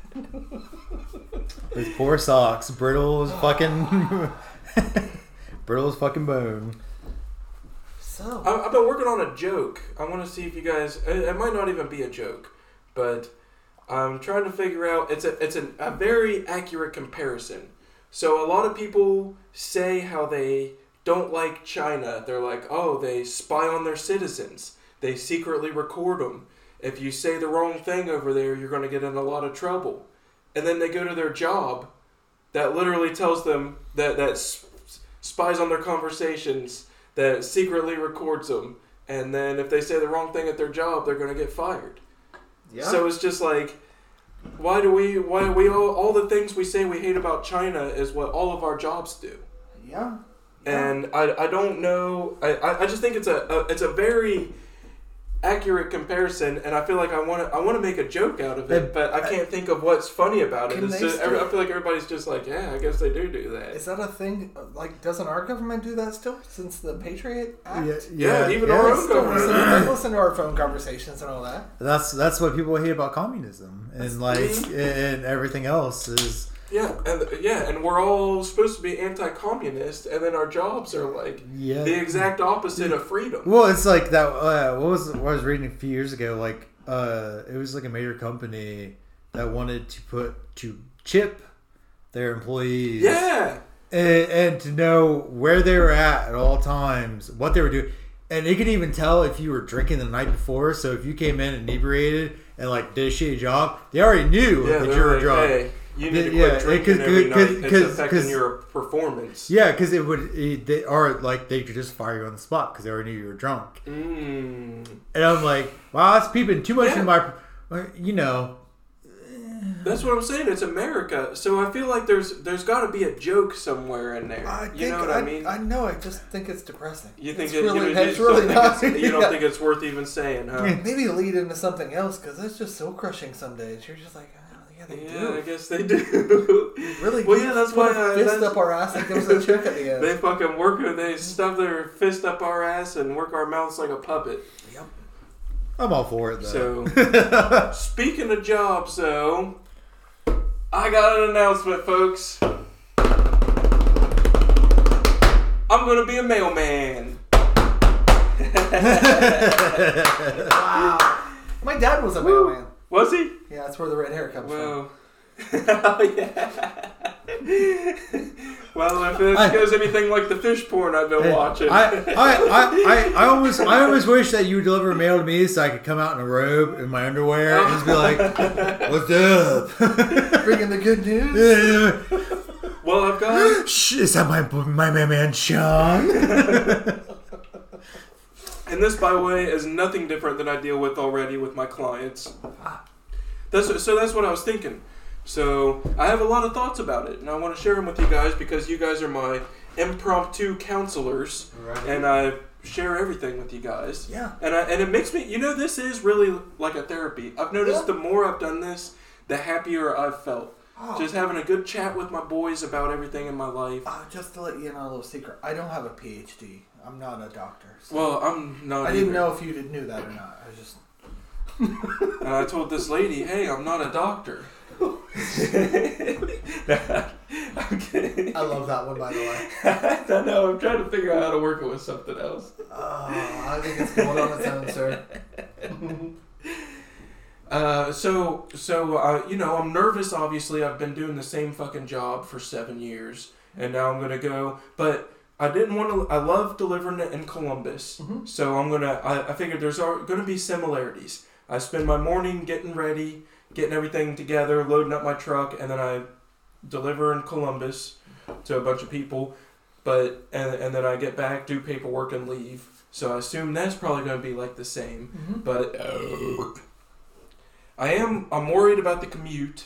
Those poor socks, brittle as fucking, brittle as fucking bone. So, I, I've been working on a joke. I want to see if you guys. It, it might not even be a joke, but I'm trying to figure out. It's a it's a, a very accurate comparison. So a lot of people say how they don't like China. They're like, oh, they spy on their citizens. They secretly record them. If you say the wrong thing over there, you're going to get in a lot of trouble. And then they go to their job that literally tells them that that spies on their conversations, that secretly records them. And then if they say the wrong thing at their job, they're going to get fired. Yeah. So it's just like, why do we? Why we all? All the things we say we hate about China is what all of our jobs do. yeah. Yeah. And I, I don't know. I, I, just think it's a, a it's a very accurate comparison, and I feel like I want to I want to make a joke out of it, And- but I can't think of what's funny about it. Can It's just, I feel like everybody's just like, yeah, I guess they do do that. Is that a thing? Like, doesn't our government do that still since the Patriot Act? Yeah, even our own government. listen, they listen to our phone conversations and all that. That's that's what people hate about communism and like and everything else is Yeah, and yeah, and we're all supposed to be anti-communist, and then our jobs are like yeah. the exact opposite of freedom. Well, it's like that. Uh, what was what I was reading a few years ago? Like, uh, it was like a major company that wanted to put to chip their employees, Yeah, and, and to know where they were at at all times, what they were doing, and they could even tell if you were drinking the night before. So if you came in inebriated and like did a shitty job, they already knew yeah, that you were like, drunk. hey, you need to Yeah, quit it drinking could- every could- night. could- It's cause- affecting cause- your performance. Yeah, because it would, it, they, are like they could just fire you on the spot because they already knew you were drunk. Mm. And I'm like, wow, that's peeping too much Yeah. in my, you know. That's what I'm saying. It's America, so I feel like there's there's got to be a joke somewhere in there. I you know what I, mean? I know. I just think it's depressing. you think it's it, really, you, know, you it's just don't really think not. it's, you don't yeah. think it's worth even saying, huh? Maybe lead into something else because it's just so crushing some days. You're just like, oh, yeah, they yeah, I guess they do. Really, Well, yeah, that's why a I- fist that's- up our ass and give us a check at the end. they fucking work. They stuff their fist up our ass and work our mouths like a puppet. yep. I'm all for it though. So, speaking of jobs, though, I got an announcement, folks. I'm gonna be a mailman. Wow. My dad was a mailman. Was he? Yeah, that's where the red hair comes from. Oh yeah. well, if this I- goes anything like the fish porn I've been watching, I, I, I, I, I almost, I almost wish that you would deliver mail to me so I could come out in a robe in my underwear and just be like, "What's up?" Bringing the good news. well, I've got. Shh, Is that my my man, man Sean? And this, by the way, is nothing different than I deal with already with my clients. That's so. That's what I was thinking. So I have a lot of thoughts about it, and I want to share them with you guys because you guys are my impromptu counselors, right. and I share everything with you guys. Yeah. And I, and it makes me, you know, this is really like a therapy. I've noticed Yeah. the more I've done this, the happier I've felt. Oh. Just having a good chat with my boys about everything in my life. Uh, just to let you in on a little secret, I don't have a PhD. I'm not a doctor. so- Well, I'm not. I didn't either. know if you knew that or not. I just. And I told this lady, "Hey, I'm not a doctor." I'm kidding. I love that one, by the way. I don't know. I'm trying to figure out how to work it with something else. Oh, I think it's going on its own, sir. Uh, so, so uh, you know, I'm nervous. Obviously, I've been doing the same fucking job for seven years, and now I'm gonna go. But I didn't want to. I love delivering it in Columbus, Mhm. so I'm gonna. I, I figured there's gonna be similarities. I spend my morning getting ready, getting everything together, loading up my truck, and then I deliver in Columbus to a bunch of people. But and and then I get back, do paperwork, and leave. So I assume that's probably gonna be like the same. Mm-hmm. But uh, I am I'm worried about the commute.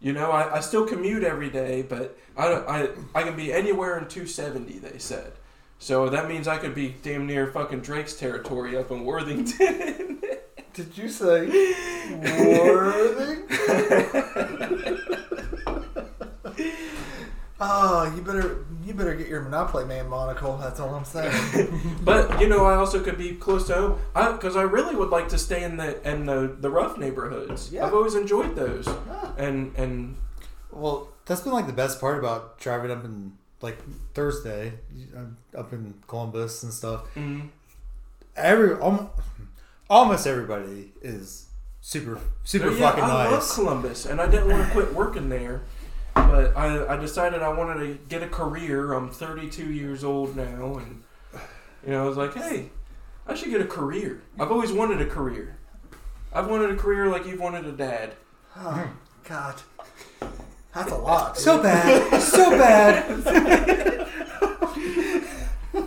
You know, I, I still commute every day, but I, I I can be anywhere in 270. They said, so that means I could be damn near fucking Drake's territory up in Worthington. Did you say Worthington? oh, you better you better get your Monopoly Man monocle. That's all I'm saying. but you know, I also could be close to home because I, really would like to stay in the in the, the rough neighborhoods. Yeah. I've always enjoyed those, Ah. and and Well, that's been like the best part about driving up in like Thursday, up in Columbus and stuff. mm, Every almost, almost everybody is super super Yeah, fucking I love. Columbus, and I didn't want to quit working there. But I, I decided I wanted to get a career. I'm 32 years old now, and you know I was like, hey, I should get a career. I've always wanted a career. I've wanted a career like you've wanted a dad. Oh, hmm. God. That's a lot. So bad, so bad.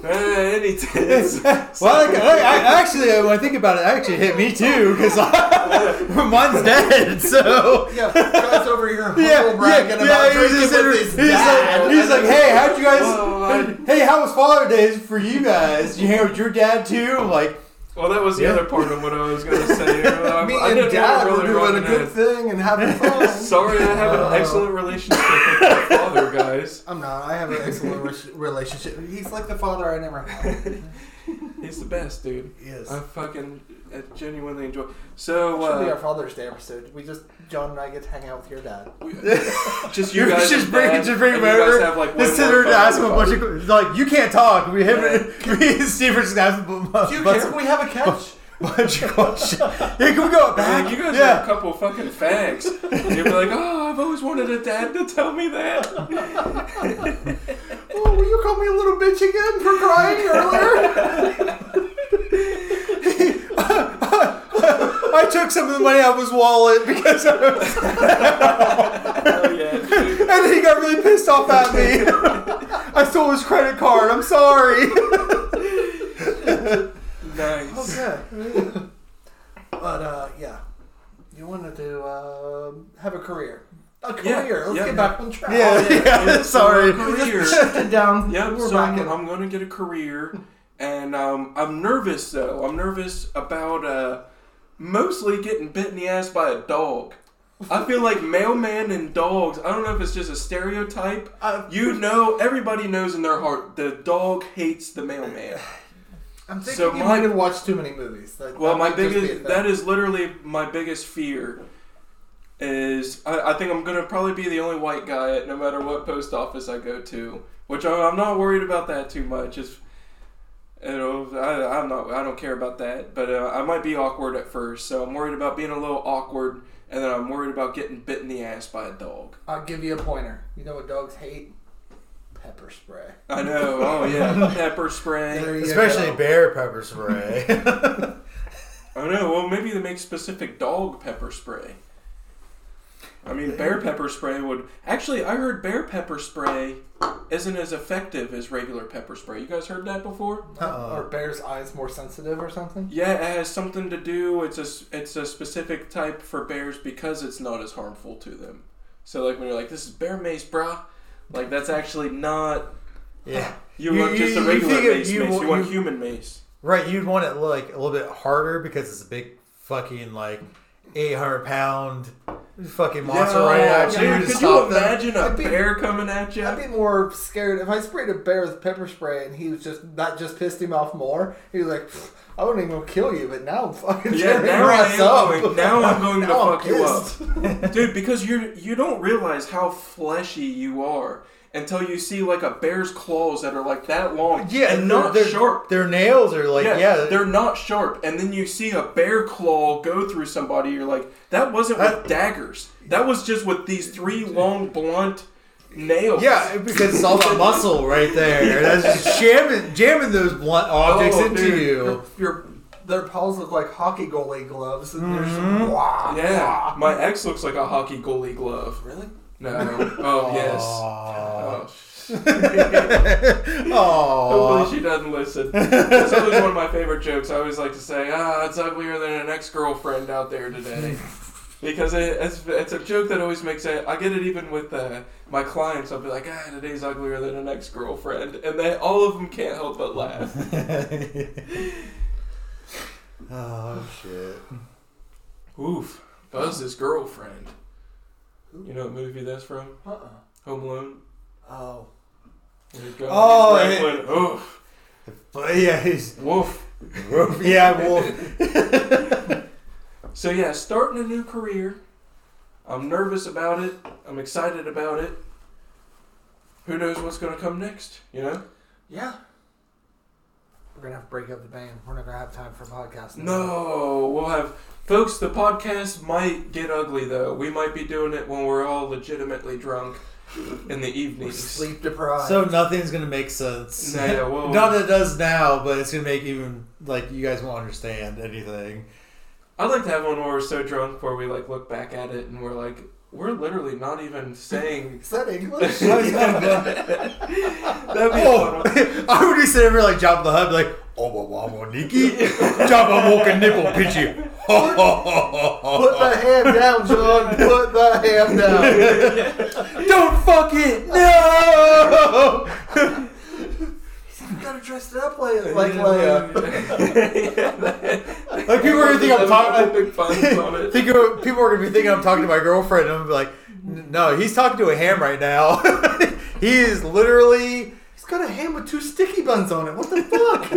Eh, any tits. Well, like, I, I, actually, when I think about it, it actually hit me too because mine's dead. So Yeah, guys over here yeah, bragging yeah, about yeah. He drinking just with his he's dad. like, he's like, hey, how'd you guys? Well, hey, how was Father Day for you guys? You hang out with your dad too? I'm like, Well, that was the Yeah. other part of what I was going to say. Um, Me I and didn't Dad want were doing really a good it. thing and having fun. Sorry, I have Uh, an excellent relationship with my father, guys. I'm not. I have an excellent re- relationship. He's like the father I never had. He's the best, dude. Yes. I fucking I genuinely enjoy. So, Should be our uh, Father's Day episode. We just John and I get to hang out with your dad. just you You guys just bring- Dad, just bring him over, have, like, way just sit there and ask him a bunch father. of like you can't talk. We him and me and Steve are just asking Do you bunch, care? We have a catch. Bunch of questions. Yeah, can we go back? Man, you guys yeah. are a couple fucking fags. You'd be like, oh, I've always wanted a dad to tell me that. Oh, will you call me a little bitch again for crying earlier? I took some of the money out of his wallet because I was, Hell yeah, and then he got really pissed off at me. I stole his credit card. I'm sorry. Nice. Okay. but uh, yeah, you wanted to uh, have a career. A Yeah, career. Let's yeah, get back on track. Yeah. Yeah, sorry. Career. Sit down. Yep, We're so back I'm. I'm going to get a career, and um, I'm nervous though. I'm nervous about uh, mostly getting bit in the ass by a dog. I feel like mailman and dogs. I don't know if it's just a stereotype. Uh, You know, everybody knows in their heart the dog hates the mailman. I'm thinking so you my- might have watched too many movies. That, Well, my might just be a biggest that is literally my biggest fear. Is I, I think I'm gonna probably be the only white guy at no matter what post office I go to, which I, I'm not worried about that too much. It's you know I, I'm not I don't care about that, but uh, I might be awkward at first, so I'm worried about being a little awkward, and then I'm worried about getting bit in the ass by a dog. I'll give you a pointer. You know what dogs hate? Pepper spray. I know. Oh yeah, pepper spray. Especially go. bear pepper spray. I know. Well, maybe they make specific dog pepper spray. I mean, bear pepper spray would actually. I heard bear pepper spray isn't as effective as regular pepper spray. You guys heard that before? Uh-uh. Are bears' eyes more sensitive or something? Yeah, it has something to do. It's a s- it's a specific type for bears because it's not as harmful to them. So like when you're like, this is bear mace, brah. Like that's actually not. yeah. You, You- want just a you regular mace. you mace. you want human mace. Right, you'd want it like a little bit harder because it's a big fucking like eight hundred pound fucking monster Yeah, right at dude, you to could you stop them. imagine a be- bear coming at you? I'd be more scared if I sprayed a bear with pepper spray and he was just that just pissed him off more. He was like, I wouldn't even kill you, but now I'm fucking Yeah, now I am up. going- now I'm going to I'm fuck you up. Dude, because you you don't realize how fleshy you are until you see like a bear's claws that are like that long Yeah, and not they're- sharp. Their nails are like yeah, yeah, they're not sharp. And then you see a bear claw go through somebody. You're like, that wasn't I- with daggers. That was just with these three long blunt nails. yeah, because it's all the muscle right there. That's just jamming jamming those blunt objects Oh, into dude. you. Your their paws look like hockey goalie gloves, and they're Mm-hmm. just wah, Yeah, wah. my ex looks like a hockey goalie glove. Really? No. Oh yes. Oh, Hopefully she doesn't listen. That's always one of my favorite jokes. I always like to say, ah, it's uglier than an ex-girlfriend out there today. Because it, it's, it's a joke that always makes it. I get it even with uh, my clients. I'll be like, ah, today's uglier than an ex-girlfriend, and they all of them can't help but laugh. oh shit. Oof, Buzz's girlfriend. You know what movie that's from? Uh-uh. Home Alone. Oh. There you go. Oh, Franklin. Oof. But yeah, he's Woof. yeah, wolf. So yeah, starting a new career. I'm nervous about it. I'm excited about it. Who knows what's gonna come next? You know? Yeah. We're gonna have to break up the band. We're not gonna have time for podcasting. No, we'll have Folks, the podcast might get ugly though. We might be doing it when we're all legitimately drunk in the We're evenings. sleep deprived. So nothing's gonna make sense. Nah, yeah, well- Not that it does now, but it's gonna make even like you guys won't understand anything. I'd like to have one where we're so drunk where we like look back at it and we're like, we're literally not even saying. Is that English? That'd be Oh, fun. I would be sitting there like Jabba the Hutt, like, oh, well, well, well, Nikki, Jabba Walker nipple pitchy. Put the ham down, John. Put the ham down. Don't fuck it, no. You gotta dress it up like, like Leia. Like people are gonna think I'm talking. Big puns on it. Think of, people are gonna be thinking I'm talking to my girlfriend, and I'm gonna be like, no, he's talking to a ham right now. he is literally. He's got a ham with two sticky buns on it. What the fuck?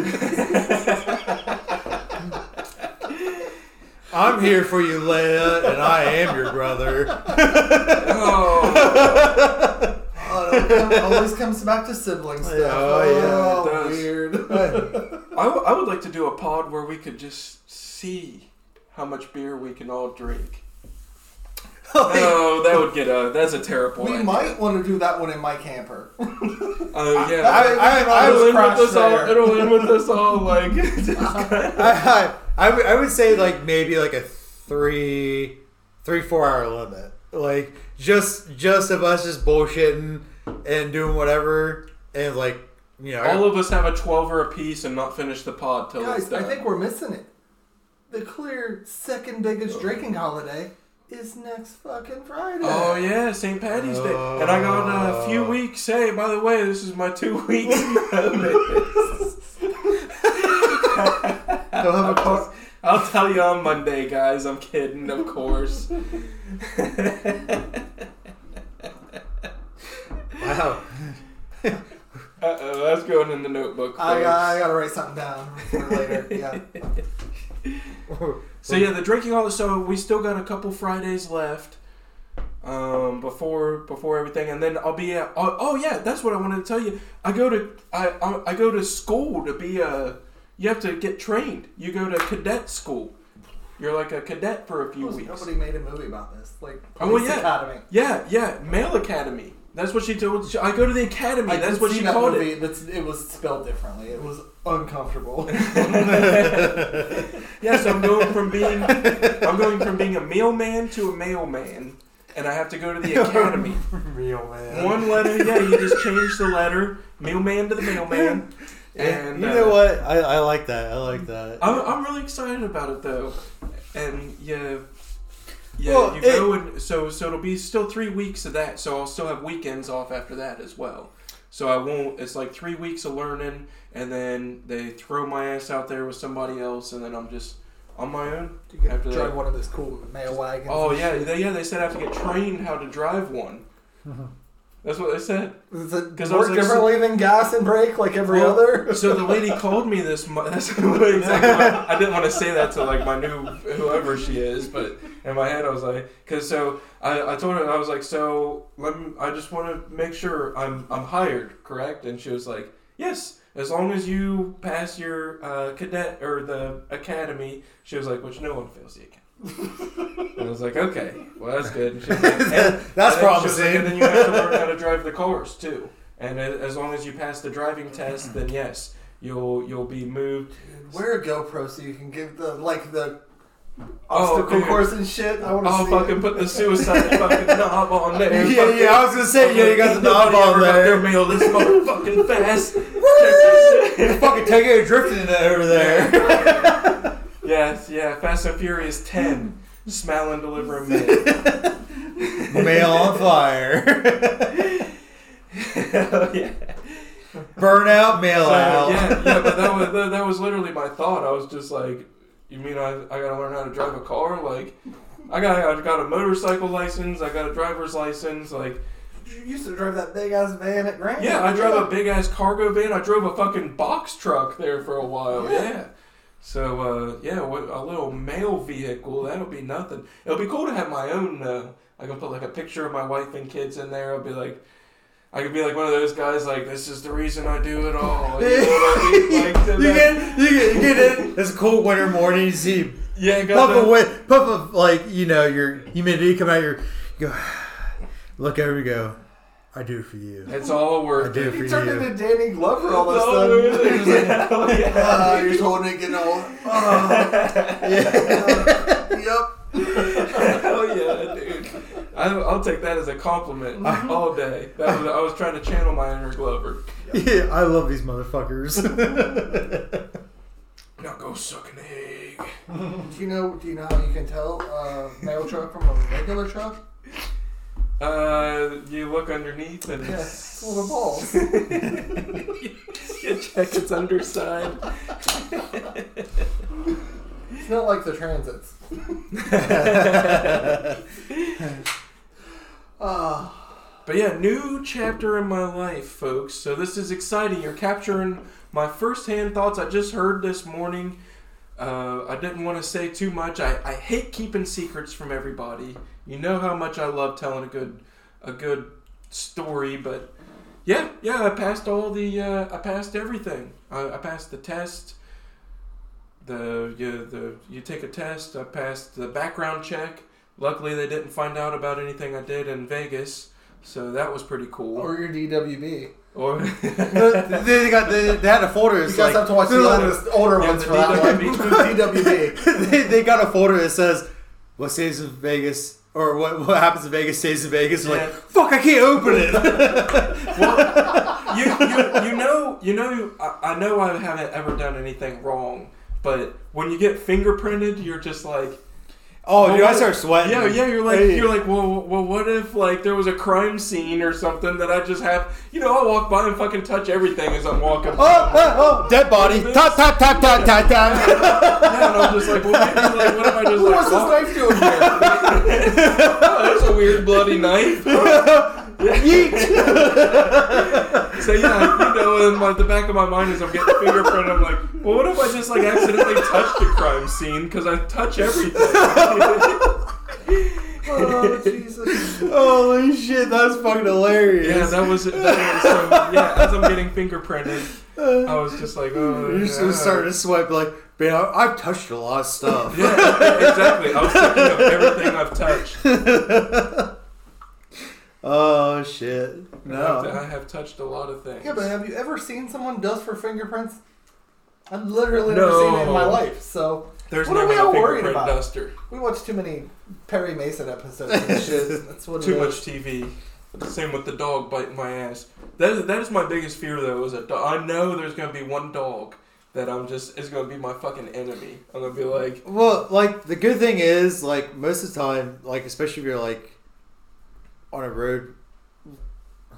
I'm here for you, Leia, and I am your brother. Oh, Oh, always- always comes back to sibling oh, stuff. Oh, yeah, it Oh, does. weird. I, w- I would like to do a pod where we could just see how much beer we can all drink. No, that would get a. That's a terrible. we idea. might want to do that one in my camper. Uh, yeah. I- I- I it'll, was end with crashed us all, it'll end with us all like. I, I, I, would, I would say like maybe like a three, three four hour limit. Like just just of us just bullshitting and doing whatever and like you know all of us have a twelve or a piece and not finish the pod till Guys, it's I think we're missing it. The clear second biggest drinking holiday is next fucking Friday. Oh yeah, St. Patty's Day, and I got a few Oh. weeks. Hey, by the way, this is my two weeks notice. They'll have a car. I'll tell you on Monday, guys. I'm kidding, of course. wow. Uh oh, that's going in the notebook. I, got, I folks. gotta write something down for later. Yeah. So yeah, the drinking all so we still got a couple Fridays left um, before before everything, and then I'll be at. Oh, oh yeah, that's what I wanted to tell you. I go to I, I I go to school to be a. You have to get trained. You go to cadet school. You're like a cadet for a few weeks. Nobody made a movie about this. Like Oh, Police yeah. Academy. Yeah, yeah, male academy. That's what she told. I go to the academy. I That's what she that called movie, it. That's, it was spelled differently. It was uncomfortable. yes, I'm going from being I'm going from being a mailman to a mailman, and I have to go to the academy. Real man. One letter, yeah, you just change the letter, mailman to the mailman, and you uh, know what? I, I like that. I like that. I'm, I'm really excited about it though, and yeah, yeah, Well, you it- go and so so it'll be still three weeks of that. So I'll still have weekends off after that as well. So I won't. It's like three weeks of learning, and then they throw my ass out there with somebody else, and then I'm just on my own. You could After drive that. one of those cool mail wagons. Oh yeah, they, yeah. They said I have to get trained how to drive one. That's what they said. Does it 'Cause I was work like, differently than gas and brake like every Well, other? So the lady called me this. Mo- that's exactly. I didn't want to say that to like my new whoever she is, but in my head I was like, because so I, I told her I was like, so let me. I just want to make sure I'm I'm hired, correct? And she was like, yes, as long as you pass your uh, cadet or the academy. She was like, which no one fails the academy. And I was like, okay, well that's good. And like, and- That's and then she was like, promising. and then you have to learn how to drive the cars too. And as long as you pass the driving test, then yes, you'll you'll be moved. Wear a GoPro so you can give the like the Oh, obstacle dude. course and shit. I want to I'll see fucking it. put the suicide fucking knob on there. Yeah, yeah, I was gonna say, yeah, you got the knob Nobody on ever got there. Their mail this motherfucking fast. fucking take it drifting in that over there. Yes, yeah. Fast and Furious Ten. Smell and deliver a mail. Mail on fire. Hell oh, yeah. Burn out, mail So, out. yeah, yeah, but that was that, that was literally my thought. I was just like, you mean I, I gotta learn how to drive a car? Like, I got I got a motorcycle license. I got a driver's license. Like, You used to drive that big ass van at Grand. yeah, I drove a big ass cargo van. I drove a fucking box truck there for a while. Yeah. Yeah. So uh, yeah, a little mail vehicle that'll be nothing. It'll be cool to have my own. Uh, I can put like a picture of my wife and kids in there. I'll be like, I could be like one of those guys. Like this is the reason I do it all. You know I mean? Like, you get, you get, you get in. It's a cold winter morning. You see Yeah, got puff that. away, puff of like you know your humidity come out. Your you go look over. You go. I do for you. It's all I worth do it. it for He turned you. into Danny Glover all of a sudden. really? He was like, Yeah, oh, yeah. "Ah, you're just holding it, getting all. Uh, yep. Hell yeah, dude. I, I'll take that as a compliment all day. That was, I was trying to channel my inner Glover. Yeah, I love these motherfuckers. Now go suck an egg. Do you know? Do you know how you can tell a mail truck from a regular truck? Uh, you look underneath and Yeah, it's, it's little balls. you check its underside. It's not like the transits. Ah. But yeah, new chapter in my life, folks. So this is exciting. You're capturing my first-hand thoughts. I just heard this morning. Uh, I didn't want to say too much. I, I hate keeping secrets from everybody. You know how much I love telling a good a good story, but yeah, yeah, I passed all the uh, I passed everything. I, I passed the test. The you the you take a test. I passed the background check. Luckily, they didn't find out about anything I did in Vegas, so that was pretty cool. Or your DWB. Or they got they, they had a folder. You guys like, have to watch the they're like- older Yeah, ones the for that one. DWB. DWB. they, they got a folder that says what stays in Vegas or what what happens in Vegas stays in Vegas. Yeah. Like fuck, I can't open it. you, you, you know, you know, I, I know I haven't ever done anything wrong, but when you get fingerprinted, you're just like, oh, Well, dude, I start sweating. yeah, yeah. You're like, Hey. you're like, well, well, what if like there was a crime scene or something that I just have, you know, I'll walk by and fucking touch everything as I'm walking. Oh, oh, oh, dead body. Tap, tap, tap, tap, tap, tap. Yeah, and I'm just like, well, maybe, like, what if I just Who like, was this knife doing here? oh, there's a weird bloody knife. So yeah, you know, in my, the back of my mind is I'm getting fingerprinted, I'm like, well, what if I just like accidentally touched the crime scene because I touch everything. Oh, Jesus. Holy shit, that's fucking hilarious. yeah, that was that was so. Yeah, as I'm getting fingerprinted, uh, I was just like, oh, You're just starting to swipe like, man, I- I've touched a lot of stuff. Yeah, exactly. I was thinking of everything I've touched. Oh shit. I've- No. I have touched a lot of things. Yeah, but have you ever seen someone dust for fingerprints? I've literally never seen it in my life. So There's What are never we a all worried fingerprint about? duster. we watch too many Perry Mason episodes and shit. That's what it Too is. much TV. Same with the dog biting my ass. That is, that is my biggest fear though. Is a do- I know there's gonna be one dog that I'm just is gonna be my fucking enemy. I'm gonna be like, Well, like the good thing is, like most of the time, like especially if you're like on a road,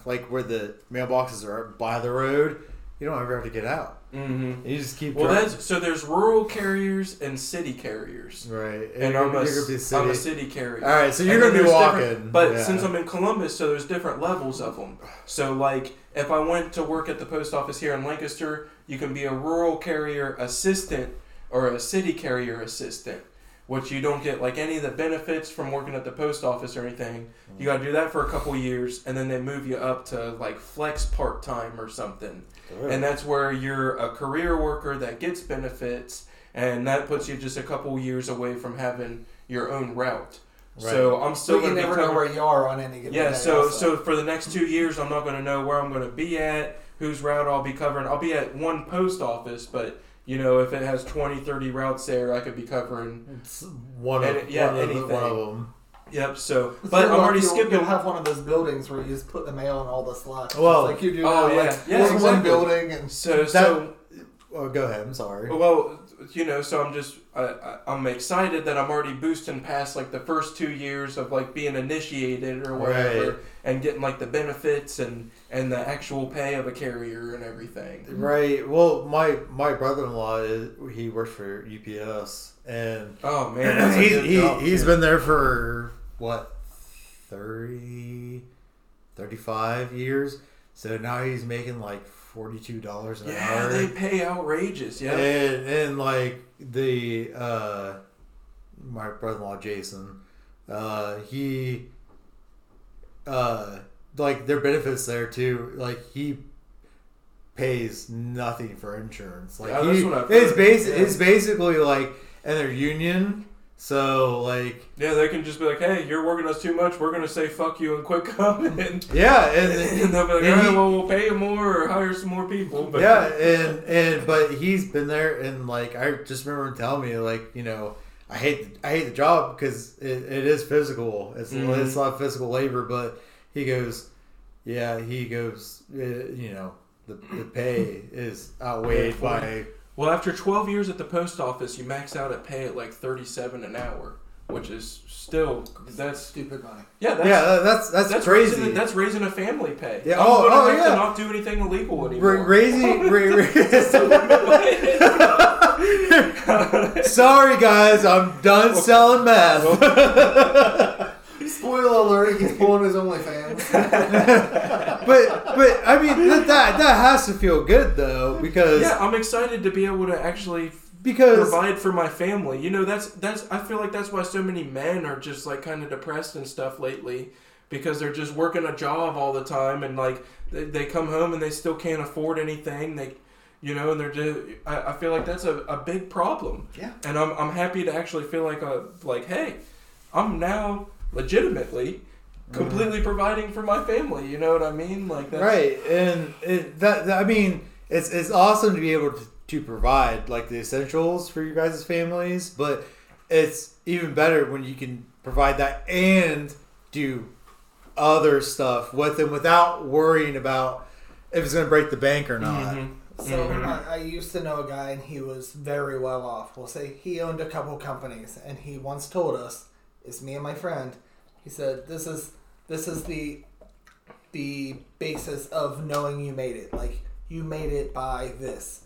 like where the mailboxes are by the road, you don't ever have to get out. mm-hmm. You just keep. well, driving. that's so. There's rural carriers and city carriers, right. and you're, I'm a, you're gonna be s- city. I'm a city carrier. All right, so you're then gonna be walking, But yeah. since I'm in Columbus, so there's different levels of them. So like, if I went to work at the post office here in Lancaster, you can be a rural carrier assistant or a city carrier assistant, which you don't get like any of the benefits from working at the post office or anything. You got to do that for a couple years, and then they move you up to like flex part time or something. And that's where you're a career worker that gets benefits, and that puts you just a couple years away from having your own route. So I'm still So you going to be never know where you are on any given yeah, day. so also. so for the next two years, I'm not going to know where I'm going to be at, whose route I'll be covering. I'll be at one post office, but you know, if it has 20, 30 routes there, I could be covering. It's one of, Any- yeah, one, of anything. one of them. Yep. So, but you're I'm already you'll- skipping. You'll have one of those buildings where you just put the mail in all the slots. just Well- like you do Oh, now. yeah. Like, Yeah, this one building and So so Oh, go ahead. I'm sorry. well, you know, so I'm just I, I'm excited that I'm already boosting past like the first two years of like being initiated or whatever, Right. and getting like the benefits and and the actual pay of a carrier and everything. Right. Well, my my brother-in-law is, he works for UPS, and Oh man, that's a he, good he, job, he's too. been there for what 30 35 years so now he's making like $42 an Yeah, hour they pay outrageous. Yeah. and, and like the uh my brother-in-law jason uh he uh like their benefits there too like he pays nothing for insurance like Yeah, that's he, it's heard. Yeah. it's basically like and they're union. So like Yeah, they can just be like, "Hey, you're working us too much. We're gonna say fuck you and quit coming." and yeah, and, they'll be like, "All right, he- well, we'll pay you more or hire some more people." But yeah, and and but he's been there, and like I just remember him telling me, like you know, I hate I hate the job because it, it is physical. It's Mhm. it's a lot of physical labor, but he goes, yeah, he goes, uh, you know, the the pay is outweighed by Well, after 12 years at the post office, you max out at pay at like 37 an hour, which is still that's Stupid money. yeah, that's yeah, that- that's that's, that's crazy. raising that's raising a family pay. Yeah, I'm oh, gonna oh, have yeah. to not do anything illegal Ra- anymore. raising, ra- ra- Sorry, guys, I'm done selling meth. Spoiler alert, he's pulling his OnlyFans. but but I mean that that that has to feel good though because yeah, I'm excited to be able to actually because provide for my family. You know, that's that's I feel like that's why so many men are just like kind of depressed and stuff lately because they're just working a job all the time and like they, they come home and they still can't afford anything. They you know, and they're just I, I feel like that's a, a big problem. Yeah. And I'm I'm happy to actually feel like a like, hey, I'm now legitimately completely providing for my family. You know what I mean? Like that's right and it, that, that- I mean it's it's awesome to be able to, to provide like the essentials for your guys' families, but it's even better when you can provide that and do other stuff with them without worrying about if it's going to break the bank or not. Mhm. So Mhm. I, I used to know a guy, and he was very well off. We'll say he owned a couple companies, and he once told us, "It's me and my friend." He said, "This is this is the the basis of knowing you made it. Like you made it by this."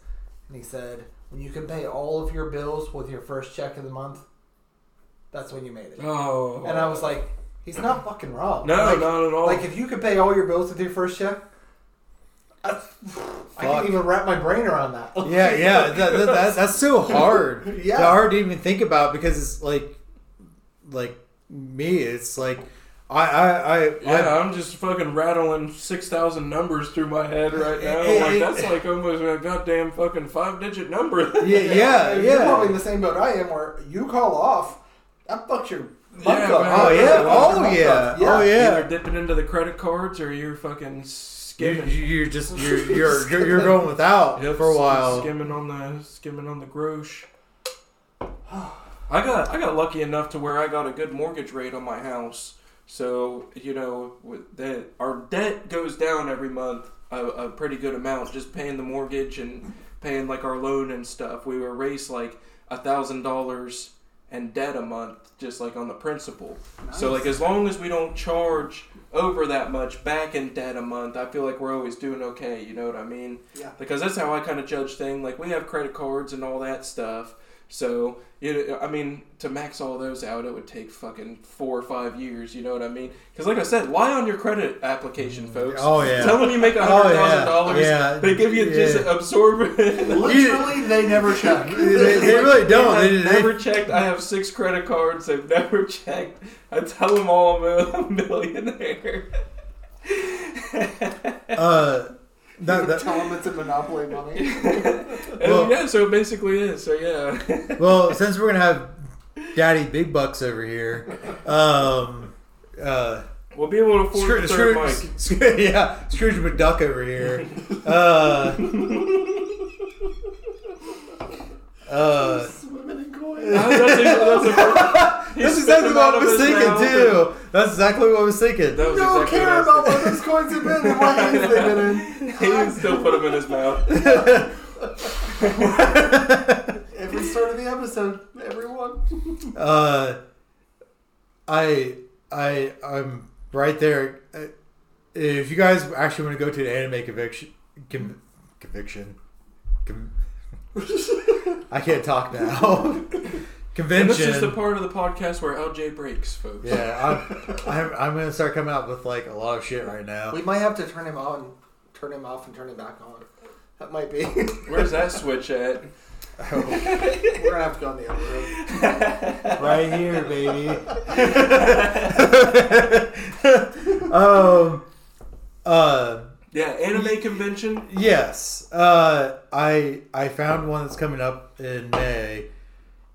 And he said, "When you can pay all of your bills with your first check of the month, that's when you made it." Oh. And I was like, "He's not fucking wrong." No, like, not at all. Like if you could pay all your bills with your first check, I, I can't even wrap my brain around that. Yeah, yeah, that, that, that, that's so hard. Yeah. It's hard to even think about because it's like, like me, it's like I, I, I, Yeah, I I'm just fucking rattling six thousand numbers through my head right now. Eh, Like eh, that's like almost a goddamn fucking five digit number. yeah, yeah, You're probably in the same boat I am, where you call off, that fucks your Yeah, month up. man. Oh yeah, That fucks your oh yeah, up. oh Either dipping into the credit cards or you're fucking You, skimming. you're just you're you're you're, you're going without Yep, for a while. Skimming on the skimming on the grosh. I got I got lucky enough to where I got a good mortgage rate on my house. So you know that our debt goes down every month a, a pretty good amount just paying the mortgage and paying like our loan and stuff. We erase like a thousand dollars and debt a month just like on the principal. So like as long as we don't charge over that much back in debt a month, I feel like we're always doing okay. You know what I mean? Yeah. Because that's how I kind of judge things. Like we have credit cards and all that stuff. So you know, I mean, to max all those out, it would take fucking four or five years. You know what I mean? Because like I said, lie on your credit application, folks. Oh yeah. Tell them you make a Oh, hundred yeah. thousand dollars. Yeah. They give you just Yeah. absorb it. Literally, they never check. they, they really don't. They, they, never checked. I have six credit cards. They've never checked. I tell them all I'm a millionaire. uh, that, that, Tell them it's a monopoly money. Well- yeah, so it basically is. So yeah. well, since we're gonna have Daddy Big Bucks over here, um, uh, We'll be able to afford Scrooge, the third Scrooge, mic. Scrooge- yeah, Scrooge McDuck over here. Uh, uh, Swimming in. That's, that's, that's exactly what I was thinking mouth too. That's exactly what I was thinking. That was don't exactly care about what where those coins have been and what hands they've been in. He would still put them in his mouth. Every start of the episode, everyone. Uh, I, I, I'm right there. Uh, If you guys actually want to go to the anime conviction, con, conviction, con, I can't talk now. Convention. And this is the part of the podcast where LJ breaks, folks. yeah, I'm, I'm, I'm gonna start coming out with like a lot of shit right now. We might have to turn him on, turn him off, and turn him back on. That might be. Where's that switch at? Oh. We're gonna have to go on the other road. right here, baby. um, uh, Yeah, anime convention. yes. Uh, I I found one that's coming up in May,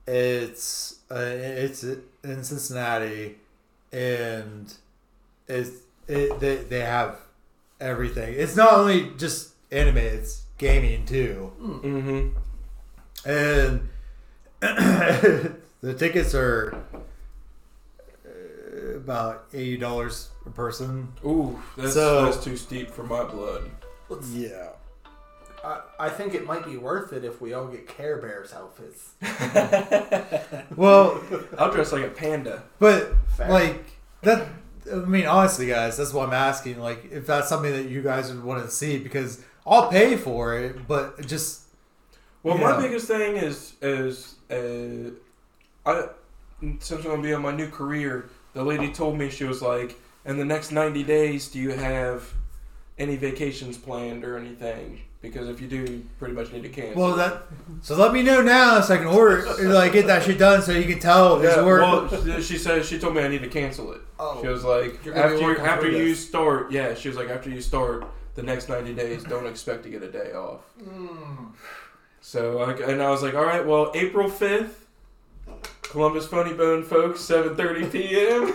it's uh, it's in Cincinnati, and it's it, they they have everything. It's not only just anime; it's gaming too. Mm-hmm. and the tickets are about eighty dollars a person. Ooh, that's So- that's too steep for my blood. Let's- Yeah. I, I think it might be worth it if we all get Care Bears outfits. Well, I'll dress like a panda. but Fair. like that. I mean, honestly, guys, that's what I'm asking. Like, if that's something that you guys would want to see, because I'll pay for it, but just Well, Yeah. my biggest thing is is uh, I since I'm gonna be on my new career. The lady told me she was like, in the next 90 days, do you have any vacations planned or anything? Because if you do, you pretty much need to cancel. well that. So let me know now so I can order, like, get that shit done, so you can tell it's yeah, work. well, she- she said she told me I need to cancel it. Oh. She was like, You're gonna be after you, after you this. start, yeah, she was like, after you start the next 90 days, don't expect to get a day off. Mm. So, and I was like, all right, well, April 5th, Columbus Funny Bone, folks, 7.30 p.m.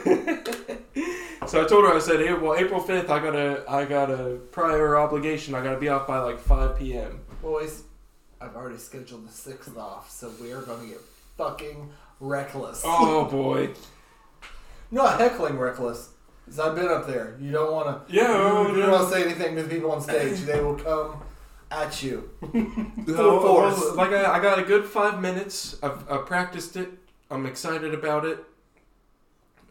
so I told her, I said, hey, well, April 5th, I got a, I got a prior obligation. I got to be off by like 5 p.m. Boys, I've already scheduled the sixth off, so we are going to get fucking reckless. Oh, boy. Not heckling reckless. Because I've been up there. You don't want to. Yeah, You, oh, you no. don't say anything to the people on stage. They will come at you. No, Full oh, oh, force. like I, I got a good five minutes. I've, I practiced it. I'm excited about it.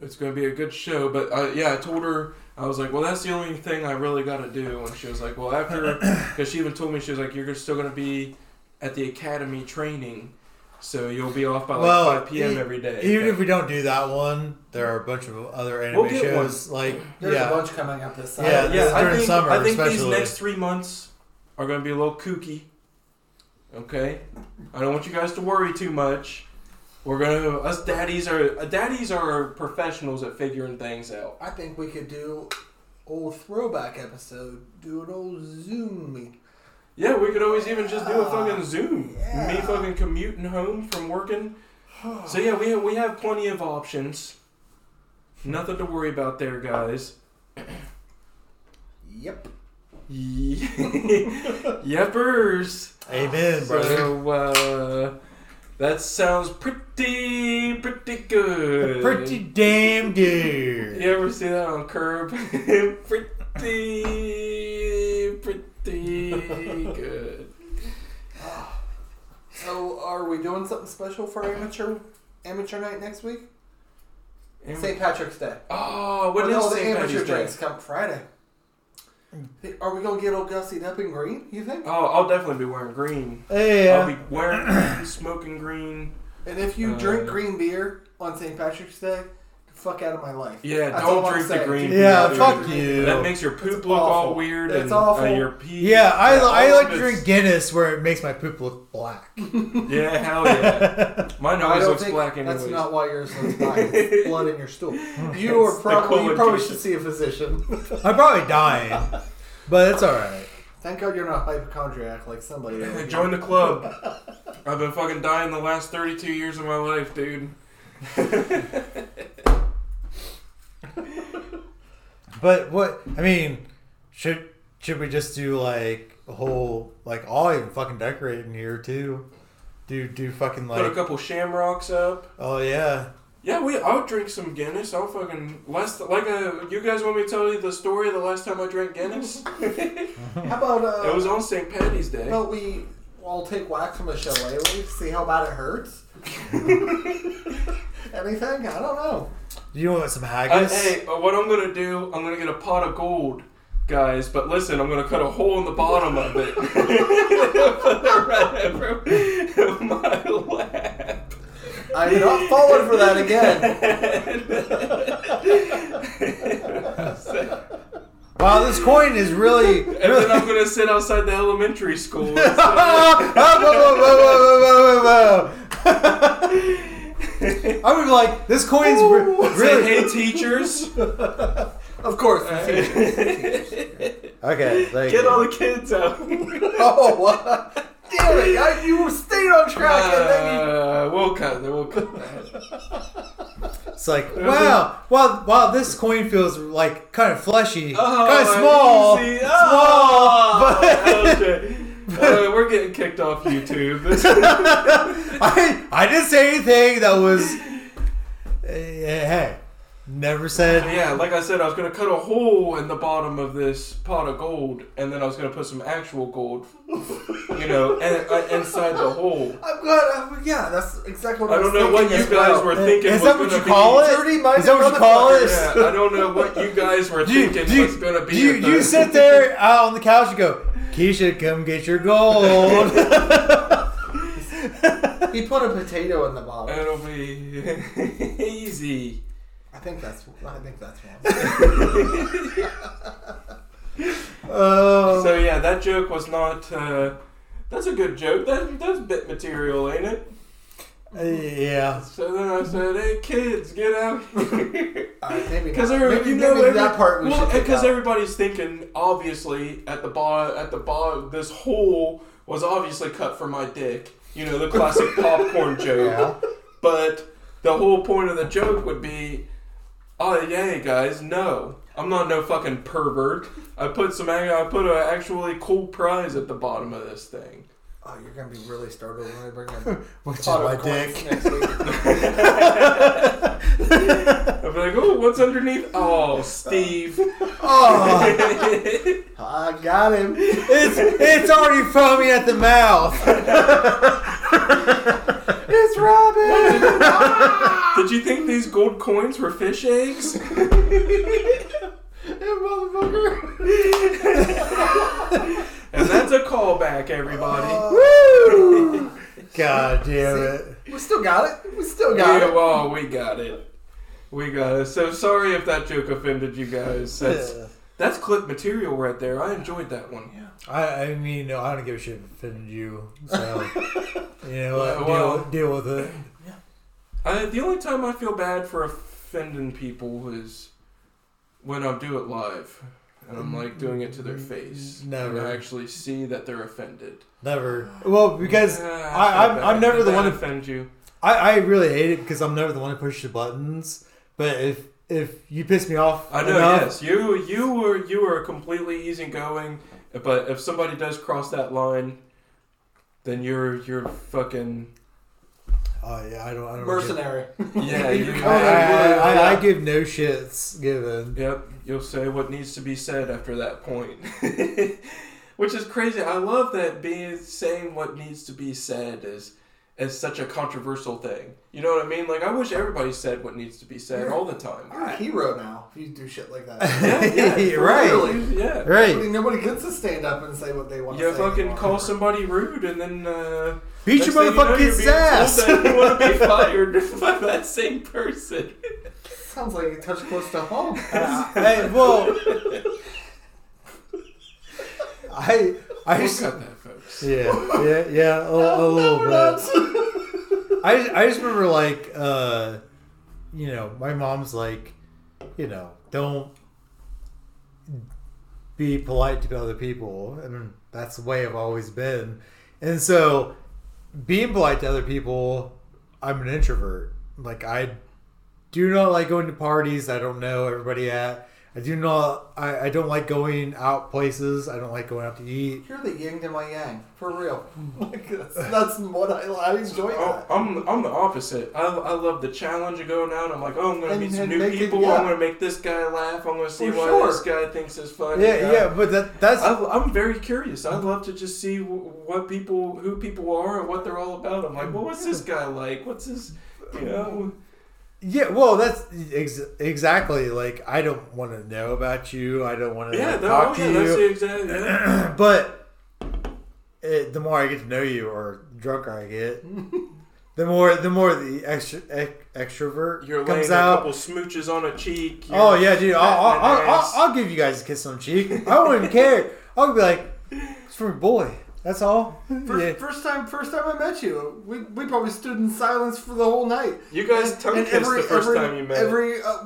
It's going to be a good show. But uh, yeah, I told her I was like, well, that's the only thing I really got to do. And she was like, well, after because she even told me she was like, you're still going to be at the academy training, so you'll be off by like Well, 5 p.m. e- every day. Even if we don't do that one, there are a bunch of other anime We'll get shows. Like, There's yeah, a bunch coming up this summer. Yeah, yeah, I during think summer I think these next three months are going to be a little kooky. Okay, I don't want you guys to worry too much. We're gonna us daddies are uh, daddies are professionals at figuring things out. I think we could do old throwback episode. Do an old Zoom. Yeah, we could always even just do a fucking Zoom. Yeah. Me fucking commuting home from working. So yeah, we have, we have plenty of options. Nothing to worry about there, guys. Yep. Ye- Yepers. amen, brother. So uh, that sounds pretty pretty good. Pretty damn good. You ever see that on Curb? pretty pretty good. So, are we doing something special for amateur amateur night next week? Am- St. Patrick's Day. Oh, what Well, is no, the St. amateur Patty's Day? drinks come Friday. Are we gonna get old gussied up in green? You think? Oh, I'll definitely be wearing green. Yeah. I'll be wearing green, smoking green. And if you Uh, drink green beer on St. Patrick's Day, fuck out of my life. Yeah, That's all don't I'm drink the saying. green Yeah, beer. fuck dude. you. That makes your poop It's look all awful. weird It's and awful. Uh, your pee. Yeah, I, I all like of to it's- drink Guinness where it makes my poop look black. Yeah, hell yeah. Mine I always don't looks think black anyways. that's not why yours looks black. It's blood in your stool. You are probably you probably should see a physician. I'm probably dying, but it's all right. Thank God you're not hypochondriac like somebody. over here. Join the club. I've been fucking dying the last 32 years of my life, dude. But what I mean, should should we just do like a whole like I'll even fucking decorate in here too. Do do fucking like Put a couple shamrocks up. oh yeah. Yeah, we. I'll drink some Guinness. I'll fucking last like a. You guys want me to tell you the story of the last time I drank Guinness? How about uh? it was on St. Patty's Day. Well, we I'll take wax from a shillelagh. See how bad it hurts. Anything? I don't know. Do you want some I, haggis? hey, uh, what I'm gonna do? I'm gonna get a pot of gold, guys. But listen, I'm gonna cut a hole in the bottom of it. Put it right over my lap. I'm not falling for that again. Wow, this coin is really. And then really I'm gonna sit outside the elementary school. I would be like, this coin's re- really. hey teachers, Of course. Okay, get all the kids out. oh, what? Damn it! I, you stayed on track and then you. Uh, we'll cut. We'll cut. It's like, wow, wow, wow, this coin feels like kind of fleshy, Oh, kind of small, easy. small, Oh, but okay. Uh, we're getting kicked off YouTube. I, I didn't say anything that was, uh, hey, never said, yeah, like I said, I was gonna cut a hole in the bottom of this pot of gold, and then I was gonna put some actual gold, you know, and, uh, inside the hole. I'm glad. uh, yeah, that's exactly what I, I was don't know what you guys well. were thinking. Is that what you call it? Dirty-minded Is that what you call it? Yeah, I don't know what you guys were you, thinking do you, was gonna be. you, you sit there out on the couch and go, Keisha, come get your gold. He put a potato in the bottom. It'll be easy. I think that's. I think that's one. Oh, So yeah, that joke was not. Uh, that's a good joke. That that's bit material, ain't it? yeah. So then I said, "Hey kids, get out!" Maybe Because not. you know, maybe every- that part we well, because everybody's thinking, obviously, at the bar, at the bar, this hole was obviously cut for my dick. You know, the classic popcorn joke. Yeah. But the whole point of the joke would be, oh yeah, guys, no, I'm not no fucking pervert. I put some, I put a actually cool prize at the bottom of this thing. Oh, you're gonna be really startled when I bring in Which is my dick. next week. I'll be like, oh, what's underneath? Oh, Steve. Oh, I got him. it's it's already foaming at the mouth. It's Robin. Did you think these gold coins were fish eggs? Yeah, motherfucker. And that's a callback, everybody. Uh, Woo! God damn it. We still got it. We still got Yeah, it. well, we got it. We got it. So sorry if that joke offended you guys. That's that's clip material right there. I enjoyed that one. I, I mean, no, I don't give a shit if it offended you. So, you know? Well, deal, deal with it. I, the only time I feel bad for offending people is when I do it live. And I'm like doing it to their face. Never. And I actually see that they're offended. Never. Well, because I, feel I'm. I'm never Did the one to offend you. I, I really hate it because I'm never the one to push the buttons. But if if you piss me off, I know. enough, Yes, you you were you were completely easygoing, but if somebody does cross that line, then you're you're fucking Oh yeah, I don't. I don't. Mercenary. yeah. You're you, oh, Give, I, I, I, I give no shits given. Yep, you'll say what needs to be said after that point. Which is crazy. I love that being saying what needs to be said is is such a controversial thing. You know what I mean? Like I wish everybody said what needs to be said Yeah. all the time. You're a hero now if you do shit like that. Yeah, yeah, for Right. real. Yeah. Right. Nobody, nobody gets to stand up and say what they want You to say. fucking anymore. call somebody rude and then uh, Beat your thing you know, motherfucking you're kid's being told ass. that you want to be fired by that same person. Sounds like you touch close to home. hey, well, I I We'll just cut that, folks. yeah yeah yeah a, a little bit. I I just remember like uh, you know my mom's like you know don't be polite to other people and that's the way I've always been. And so being polite to other people I'm an introvert. Like I do not like going to parties. I don't know everybody at I do not I, I don't like going out places I don't like going out to eat You're the yin to my yang, for real. Like, that's, that's what I, I enjoy. Oh, That. I'm I'm the opposite. I, I love the challenge of going out. I'm like, oh, I'm gonna And- meet some new make it- people. yeah. I'm gonna make this guy laugh. I'm gonna see For why sure. this guy thinks is funny. yeah yeah but that that's I, I'm very curious. I'd love to just see what people, who people are, and what they're all about. I'm like, well, what's this guy like? What's his, you know? Yeah, well, that's ex- exactly like I don't want to know about you. I don't want to Yeah, like, no, talk yeah, to that's the you. Yeah. but it, the more I get to know you, or drunker I get, the more the more the extra ex- extrovert You're comes a out. couple smooches on a cheek. Oh yeah, dude! I'll, I'll, I'll, I'll, give you guys a kiss on the cheek. I won't even care. I'll be like, it's for a boy. That's all. First, Yeah. first time, first time I met you, we, we probably stood in silence for the whole night. You guys tongue And kissed the first time you met. Every uh,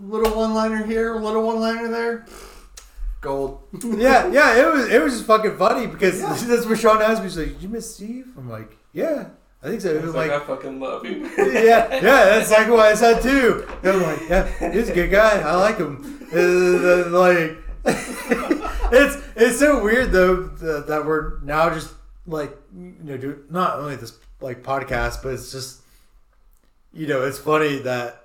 little one liner here, little one liner there. Gold. yeah, yeah, it was it was just fucking funny because Yeah. that's what Sean asked me. He's like, "You miss Steve?" I'm like, "Yeah, I think so." He He's was like, like, I fucking love you. "Yeah, yeah, that's exactly what I said too." And I'm like, "Yeah, he's a good guy. I like him." And then, like, it's it's so weird though that, that we're now just like you know do not only this like podcast, but it's just you know it's funny that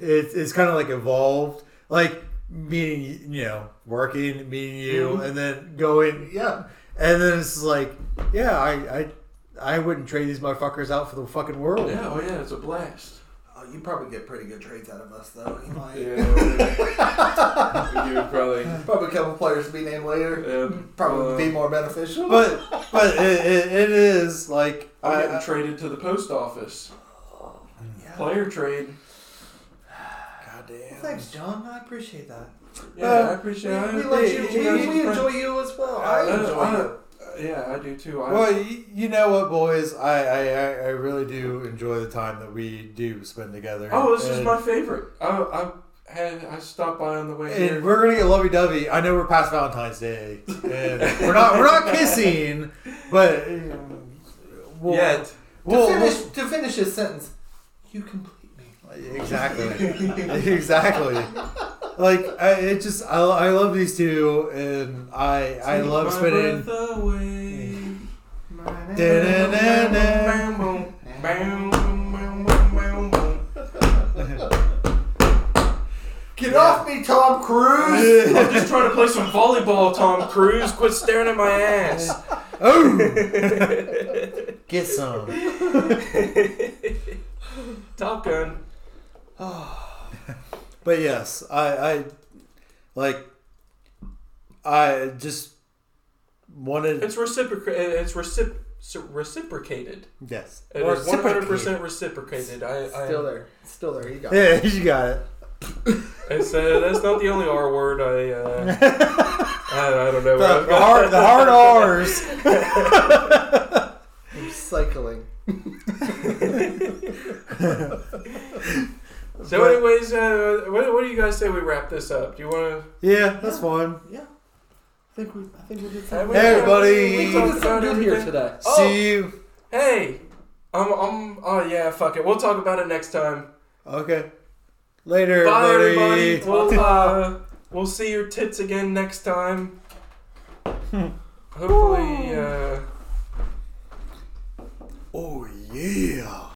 it's it's kind of like evolved like meeting you know working meeting you Mhm. and then going yeah and then it's like yeah I I I wouldn't trade these motherfuckers out for the fucking world Yeah, oh yeah, it's a blast. Oh, you probably get pretty good trades out of us, though. You might. Yeah, you would probably. Probably a couple players to be named later. Uh, Probably uh, be more beneficial. but but it, it, it is like I'm I, getting I, traded to the post office. yeah. Player trade. God damn. Thanks, John. I appreciate that. Yeah, Uh, I appreciate we, it. we, let hey, you, you we, guys we are enjoy you as well. Uh, I enjoy you. Yeah, I do too. I, Well, you, you know what, boys? I, I, I I really do enjoy the time that we do spend together. oh, this is my favorite. I, I had I stopped by on the way And here. we're gonna get lovey dovey. I know we're past Valentine's Day, and we're not we're not kissing, but um, we'll, Yet. To we'll, finish to finish his sentence, you complete me. exactly, exactly. Like I, it just I, I love these two, and I I love bam. Get off me, Tom Cruise! I'm just trying to play some volleyball, Tom Cruise. Quit staring at my ass. Oh, get some. Top Gun. But yes, I, I like. I just wanted. It's reciproc. It's recip- reciprocated. yes. It is 100 percent reciprocated. I, I Still there. Still there. You got it. Yeah, you got it. It's, uh, that's not the only R word. I, uh, I I don't know. The, the hard, the hard R's. Recycling. So, but, anyways, uh, what, what do you guys say we wrap this up? Do you want to? Yeah, that's yeah. fine. Yeah. I think we, I think we did something. Hey, everybody! We, did something good here today. Oh, See you. Hey, I'm, I'm. Oh yeah, fuck it. We'll talk about it next time. Okay. Later, Bye, buddy. everybody. We'll, uh, we'll see your tits again next time. Hopefully. Uh... Oh yeah.